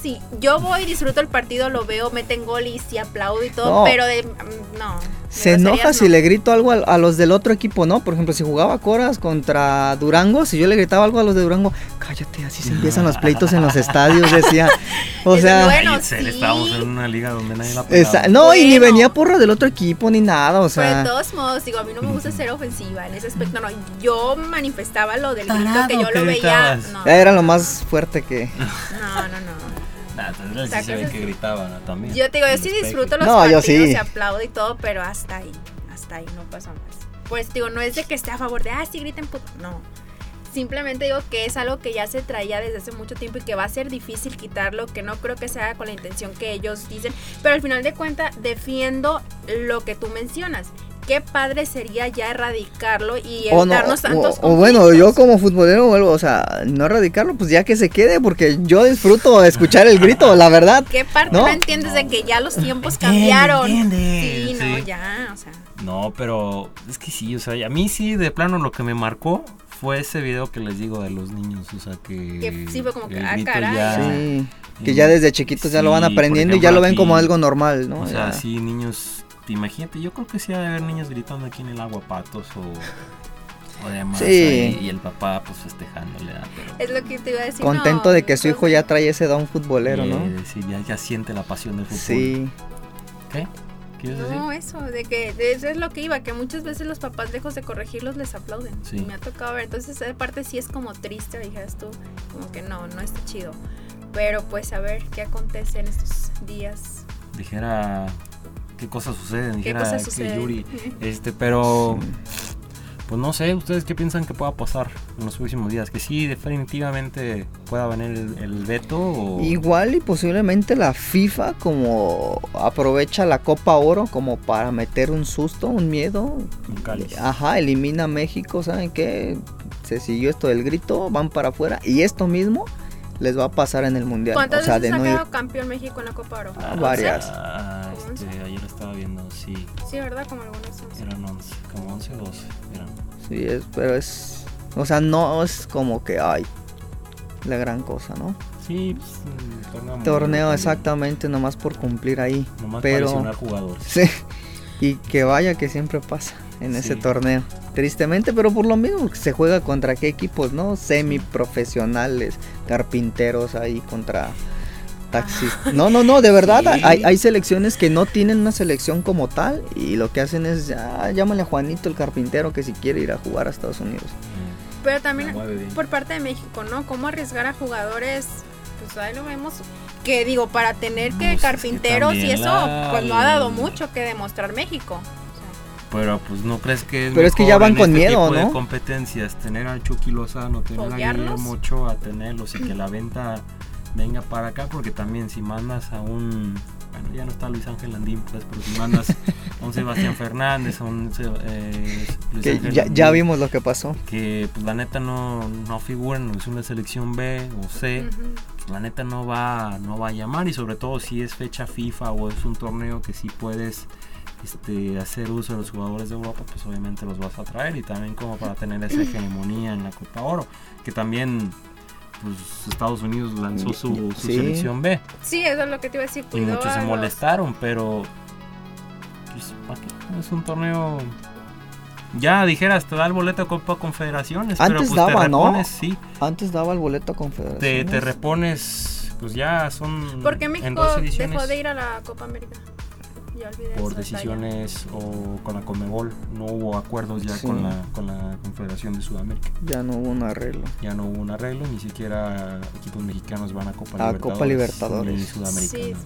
sí, yo voy, disfruto el partido, lo veo, meten gol y sí aplaudo y todo, pero de. Mm, no. Se enoja si le grito algo a, los del otro equipo, ¿no? Por ejemplo, si jugaba Coras contra Durango, si yo le gritaba algo a los de Durango, cállate, así se empiezan los pleitos en los estadios, decía. <laughs> O sea, bueno, estábamos en una liga donde nadie la No, y ni venía porra del otro equipo ni nada, o sea. Pero de todos modos, digo, a mí no me gusta ser ofensiva en ese aspecto, no, yo manifestaba lo del grito que yo lo veía. No. Era lo más fuerte que. No, no, no. <laughs> Nah, se ve que gritaban también. Yo te digo, yo sí disfruto los no, partidos, yo sí. se aplaudo y todo, pero hasta ahí, hasta ahí no pasa más. Pues digo, no es de que esté a favor de, ah, sí griten puto, no Simplemente digo que es algo que ya se traía desde hace mucho tiempo y que va a ser difícil quitarlo, que no creo que sea con la intención que ellos dicen, pero al final de cuentas defiendo lo que tú mencionas. Qué padre sería ya erradicarlo y evitarnos tantos o, o, bueno, yo como futbolero vuelvo, o sea, no erradicarlo, pues ya que se quede, porque yo disfruto escuchar el grito, la verdad. ¿Qué parte no, entiendes de que ya los tiempos cambiaron? Sí, no, ya, o sea. No, pero es que sí, o sea, a mí sí, de plano lo que me marcó fue ese video que les digo de los niños, o sea que... Que sí fue como que, ah, caray. Sí, que ya desde chiquitos ya lo van aprendiendo y ya lo ven como algo normal, ¿no? O sea, sí, niños, imagínate, yo creo que sí ha de haber niños gritando aquí en el agua patos o... O demás, sí. y el papá pues festejándole. Pero es lo que te iba a decir. Contento de que su hijo ya trae ese don futbolero, ¿no? Sí, ya, ya siente la pasión del fútbol. Sí. ¿Qué? No, eso, de que eso es lo que iba, que muchas veces los papás lejos de corregirlos les aplauden. Sí. Me ha tocado ver, entonces esa parte sí es como triste, dijeras tú, como que no, no está chido. Pero pues a ver qué acontece en estos días. Dijera qué cosas suceden, dijera que Yuri, <laughs> este, pero pues no sé, ¿ustedes qué piensan que pueda pasar en los próximos días? ¿Que sí definitivamente pueda venir el, veto? Igual y posiblemente la FIFA como aprovecha la Copa Oro como para meter un susto, un miedo. Ajá, elimina a México, ¿saben qué? Se siguió esto del grito, van para afuera. Y esto mismo les va a pasar en el mundial. ¿Cuántas o veces ha quedado campeón México en la Copa Oro? Ah, varias. Ah, este, ayer estaba viendo, sí. Sí, ¿verdad? Como algunos 11. Eran 11, como 11 o 12. Eran. Sí, es, pero es. O sea, no es como que hay la gran cosa, ¿no? Sí, pues, torneo, torneo exactamente, nomás por cumplir ahí. Nomás pero, para jugadores. <laughs> Sí, y que vaya que siempre pasa en ese torneo. Tristemente, pero por lo mismo se juega contra qué equipos, ¿no? Semiprofesionales, carpinteros ahí contra taxistas. No, no, no, de verdad hay, hay, selecciones que no tienen una selección como tal y lo que hacen es, ya, llámale a Juanito el carpintero que si quiere ir a jugar a Estados Unidos. Pero también por parte de México, ¿no? ¿Cómo arriesgar a jugadores? Pues ahí lo vemos. Que digo, para tener que pues, carpinteros y eso, pues no ha dado mucho que demostrar México. Pero pues no crees que es Pero es que ya van con este miedo, tipo ¿no? de competencias, tener a Chucky Lozano, tener a Guillermo a tenerlos y que la venta venga para acá, porque también si mandas a un bueno, ya no está Luis Ángel Landín, pues, pero si mandas a un Sebastián Fernández, a un eh, Luis Ángel ya, ya, vimos lo que pasó. Que pues la neta no, no figuran, es una selección B o C, pues, la neta no va, no va a llamar y sobre todo si es fecha FIFA o es un torneo que sí puedes este, hacer uso de los jugadores de Europa, pues obviamente los vas a traer y también como para tener esa hegemonía en la Copa Oro, que también pues Estados Unidos lanzó su, selección B. Sí, eso es lo que te iba a decir. Y muchos se molestaron, pero pues, es un torneo ya dijeras, te da el boleto a Copa Confederaciones, Antes pero pues daba, te repones, sí. Antes daba el boleto a Confederaciones. Te, te repones, pues ya son. ¿Por qué México dejó de ir a la Copa América? Por decisiones o con la Comebol. No hubo acuerdos ya con, la, con la Confederación de Sudamérica. Ya no hubo un arreglo. Ya no hubo un arreglo, ni siquiera equipos mexicanos van a Copa a Libertadores. Copa Libertadores. Sudamericana.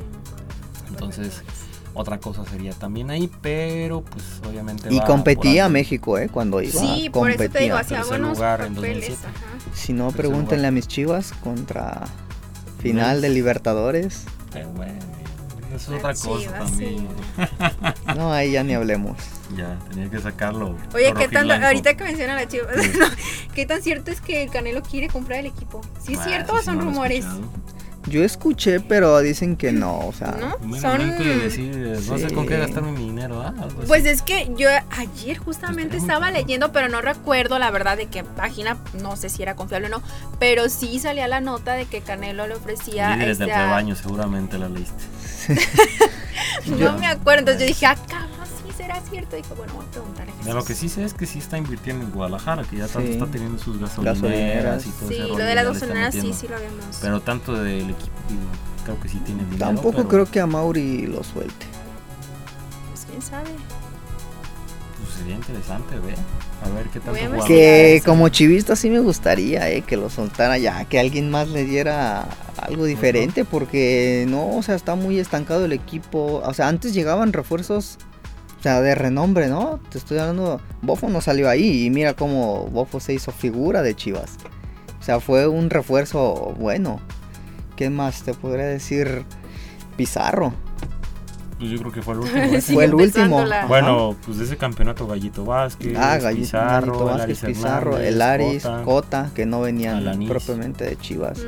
Entonces, otra cosa sería también ahí, pero pues obviamente. Y competía México, ¿eh? Cuando iba. Sí, por eso te digo, hacía buenos papeles. Si no, pregúntenle a mis chivas contra final de Libertadores. Pero bueno es otra cosa también. <laughs> No, ahí ya ni hablemos. Ya, tenía que sacarlo. Oye, ¿qué tan, ahorita que menciona la chiva, <laughs> ¿qué tan cierto es que Canelo quiere comprar el equipo? ¿Sí es cierto o son rumores? Yo escuché, pero dicen que no, o sea. ¿No? Son... Decir, no sé con qué gastarme mi dinero. ¿ah? Pues es que yo ayer justamente estaba leyendo, pero no recuerdo la verdad de qué página, no sé si era confiable o no, pero sí salía la nota de que Canelo le ofrecía. Líderes este, del rebaño, seguramente la leíste. <laughs> no me acuerdo, entonces yo dije, acá ah, sí será cierto. Y dije, bueno, voy a preguntarle. lo que sí sé es que sí está invirtiendo en Guadalajara, que ya tanto está teniendo sus gasolineras, y todo Sí, lo de las gasolineras sí, sí lo vemos. Pero tanto del equipo, creo que sí tiene dinero. Tampoco creo que a Mauri lo suelte. Pues quién sabe. Pues sería interesante ver. A ver qué tanto Que como chivista sí me gustaría eh, que lo soltara ya, que alguien más le diera algo diferente, porque no, o sea, está muy estancado el equipo. O sea, antes llegaban refuerzos, o sea, de renombre, ¿no? Te estoy hablando, Bofo no salió ahí y mira cómo Bofo se hizo figura de Chivas. O sea, fue un refuerzo bueno. ¿Qué más te podría decir? Pizarro. Pues yo creo que fue el <laughs> último. fue el último. Bueno, pues de ese campeonato Gallito Vázquez, ah, Gallito, Pizarro, Vázquez, Pizarro, el Aris, Cota, que no venían propiamente de Chivas.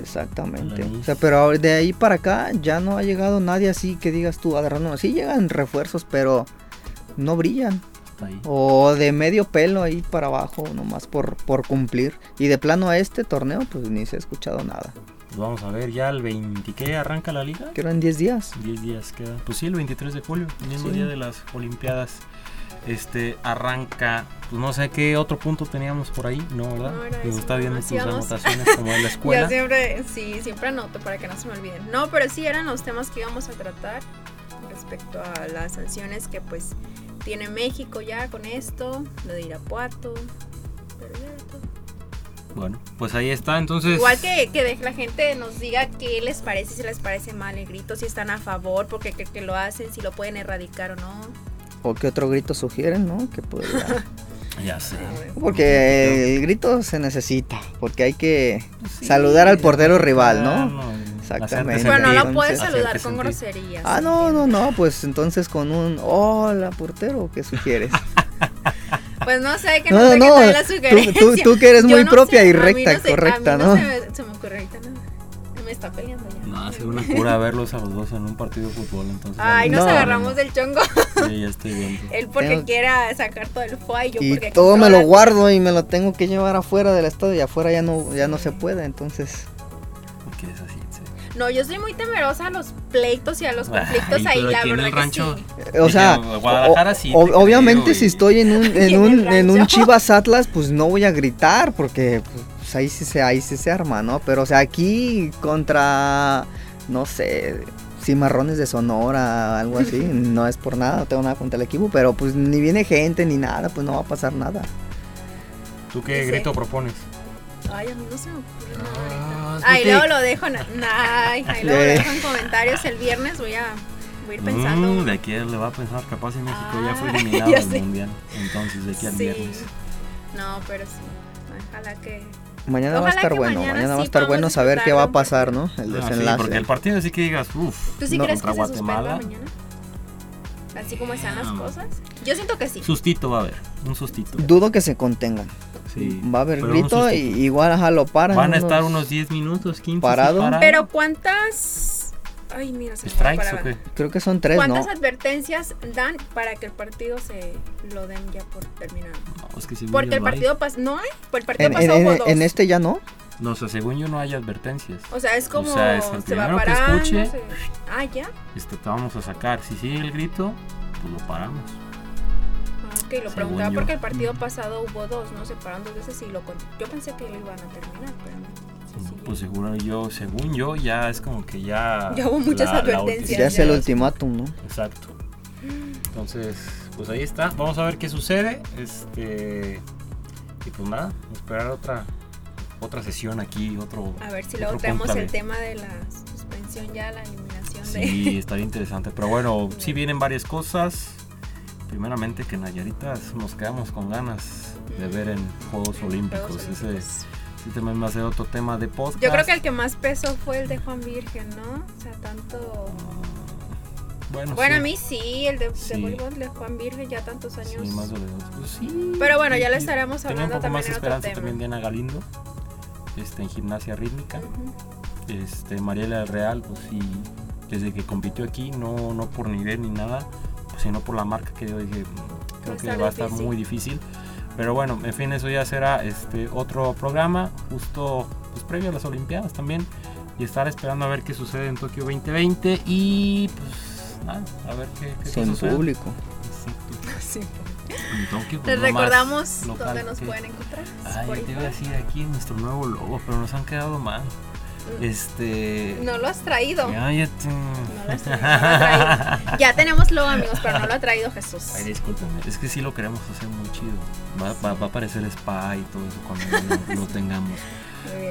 Exactamente. O sea, pero de ahí para acá ya no ha llegado nadie así que digas tú, agarrando. Sí llegan refuerzos, pero no brillan. O de medio pelo ahí para abajo, nomás por, por cumplir. Y de plano a este torneo, pues ni se ha escuchado nada. Pues vamos a ver, ya el 20, ¿qué arranca la liga? Que eran 10 días. 10 días queda. Pues sí, el 23 de julio, el mismo día de las Olimpiadas. Este arranca, pues no sé qué otro punto teníamos por ahí, ¿no? ¿Verdad? Me gusta viendo tus anotaciones como en la <laughs> escuela. Yo siempre, sí, siempre anoto para que no se me olviden. No, pero sí eran los temas que íbamos a tratar respecto a las sanciones que pues tiene México ya con esto, lo de Irapuato. Bueno, pues ahí está, entonces... Igual que, que la gente nos diga qué les parece, si les parece mal el grito, si están a favor, porque que, que lo hacen, si lo pueden erradicar o no. O qué otro grito sugieren, ¿no? Que podría... <laughs> ya sé. Porque el grito se necesita, porque hay que saludar al portero rival, ¿no? Exactamente. Bueno, no lo puedes saludar con groserías. Ah, no, no, no, pues entonces con un hola portero, ¿qué sugieres? <laughs> Pues no sé, que no, sé no, qué la sugerencia. Tú, tú, que eres muy propia y recta, correcta, ¿no? Se me, se me ocurre ahorita nada. Me está peleando ya. No, hace una cura verlos a los dos en un partido de fútbol, entonces. Ay, nos agarramos del chongo. Sí, ya estoy viendo. <laughs> Él porque quiera sacar todo el fuego y yo porque todo me lo guardo y me lo tengo que llevar afuera del estadio y afuera ya no, ya no se puede, entonces. ¿Qué es así? No, yo soy muy temerosa a los pleitos y a los conflictos ahí, la verdad el rancho, O sea, obviamente si estoy en un, <laughs> en un, en un Chivas Atlas, pues no voy a gritar porque pues, ahí sí se, ahí sí se arma, ¿no? Pero o sea, aquí contra, no sé, cimarrones de Sonora, algo así, <laughs> no es por nada, no tengo nada contra el equipo, pero pues ni viene gente ni nada, pues no va a pasar nada. ¿Tú qué grito propones? Ay, a mí no se me ocurre nada ahorita. Ahí luego lo dejo, en, ahí luego lo dejo en comentarios el viernes, voy a, voy a ir pensando. Mm, de aquí le va a pensar, capaz en México ya fue ah, <laughs> eliminado del mundial. Entonces, de aquí al viernes. No, pero sí. Ojalá que, Mañana va a estar bueno, mañana, va a estar bueno saber qué va a pasar, ¿no? El ah, desenlace. porque el partido así que digas, uff, ¿Tú sí crees que Guatemala. Se mañana? Así como están las cosas. Yo siento que sí. Sustito va a haber, un sustito. Dudo que se contengan. Sí, va a haber grito y igual a lo paran. Van a estar unos 10 minutos, 15 parado. Pero ¿cuántas Ay, mira, se ¿Strikes o qué? Creo que son tres, ¿Cuántas advertencias dan para que el partido se lo den ya por terminado? No, es que si Porque el partido pasó, ¿no hay? Por el partido en, pasado en, en, este ya no. No, o sea, según yo no hay advertencias. O sea, es como o sea, es el se va a parar, que escuche, Ah, ya. Este, te vamos a sacar. Si sigue el grito, pues lo paramos. Ah, ok, lo preguntaba porque el partido pasado hubo dos, ¿no? Se pararon dos veces y lo Yo pensé que lo iban a terminar, pero no pues seguro yo, según yo, ya es como que ya... <laughs> Ya hubo muchas advertencias. ya es el ultimátum, ¿no? Exacto. Entonces, pues ahí está. Vamos a ver qué sucede. Este... Y pues nada, esperar otra otra sesión aquí, otro... A ver si luego traemos el tema de la suspensión ya, la eliminación sí, de... Sí, <laughs> estaría interesante. Pero bueno, sí vienen varias cosas. Primeramente que Nayaritas nos quedamos con ganas de ver en Juegos Olímpicos. Ese, Sí, también va a ser otro tema de podcast. Yo creo que el que más pesó fue el de Juan Virgen, ¿no? O sea, tanto... Bueno, bueno a mí sí, el de, de Juan Virgen ya tantos años. Sí, más Pues sí. Pero bueno, ya lo estaremos hablando también más en otro tema. también Diana Galindo, este, en gimnasia rítmica. Este, Mariela del Real, pues sí, desde que compitió aquí, no, no por nivel ni nada, pues, sino por la marca que yo dije, mm, creo que va a estar muy difícil. Pero bueno, en fin, eso ya será este otro programa, justo pues, previo a las Olimpiadas también. Y estar esperando a ver qué sucede en Tokio 2020 y pues nada, a ver qué, qué Sin público. <laughs> Sí. En Tokio, pues, Les recordamos dónde nos pueden encontrar. Ay, te iba a decir aquí nuestro nuevo logo, pero nos han quedado mal. Este. No lo has traído. Ya, ya, no lo has <laughs> traído, ya tenemos logo, amigos, pero no lo ha traído Jesús. Ay, discúlpeme. Es que sí lo queremos hacer muy chido. Va, va, a aparecer spa y todo eso cuando <laughs> lo, tengamos.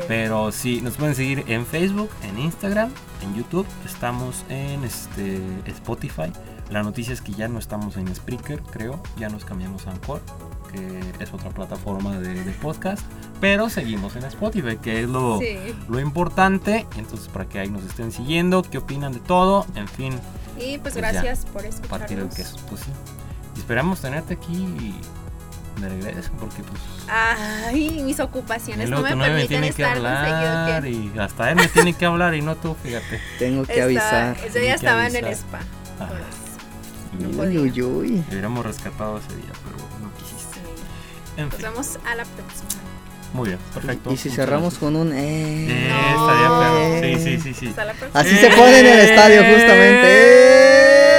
Pero sí, nos pueden seguir en Facebook, en Instagram, en YouTube. Estamos en este Spotify. La noticia es que ya no estamos en Spreaker, creo. Ya nos cambiamos a Anchor que es otra plataforma de, podcast, pero seguimos en Spotify, que es lo, lo importante. Entonces, para que ahí nos estén siguiendo, qué opinan de todo, en fin. Y pues, pues gracias por escucharnos. Partir del queso, pues sí. esperamos tenerte aquí de regreso, porque pues... Ay, mis ocupaciones no me permiten tiene que hablar y hasta él me tiene que hablar y no tú, fíjate. Tengo que avisar. Ese día estaba en el spa. Uy, uy, uy. Hubiéramos rescatado ese día, pero nos vemos a la próxima. Muy bien, perfecto. Y si cerramos con un eh. eh estaría Sí, sí, sí, sí. Así se pone en el estadio, justamente.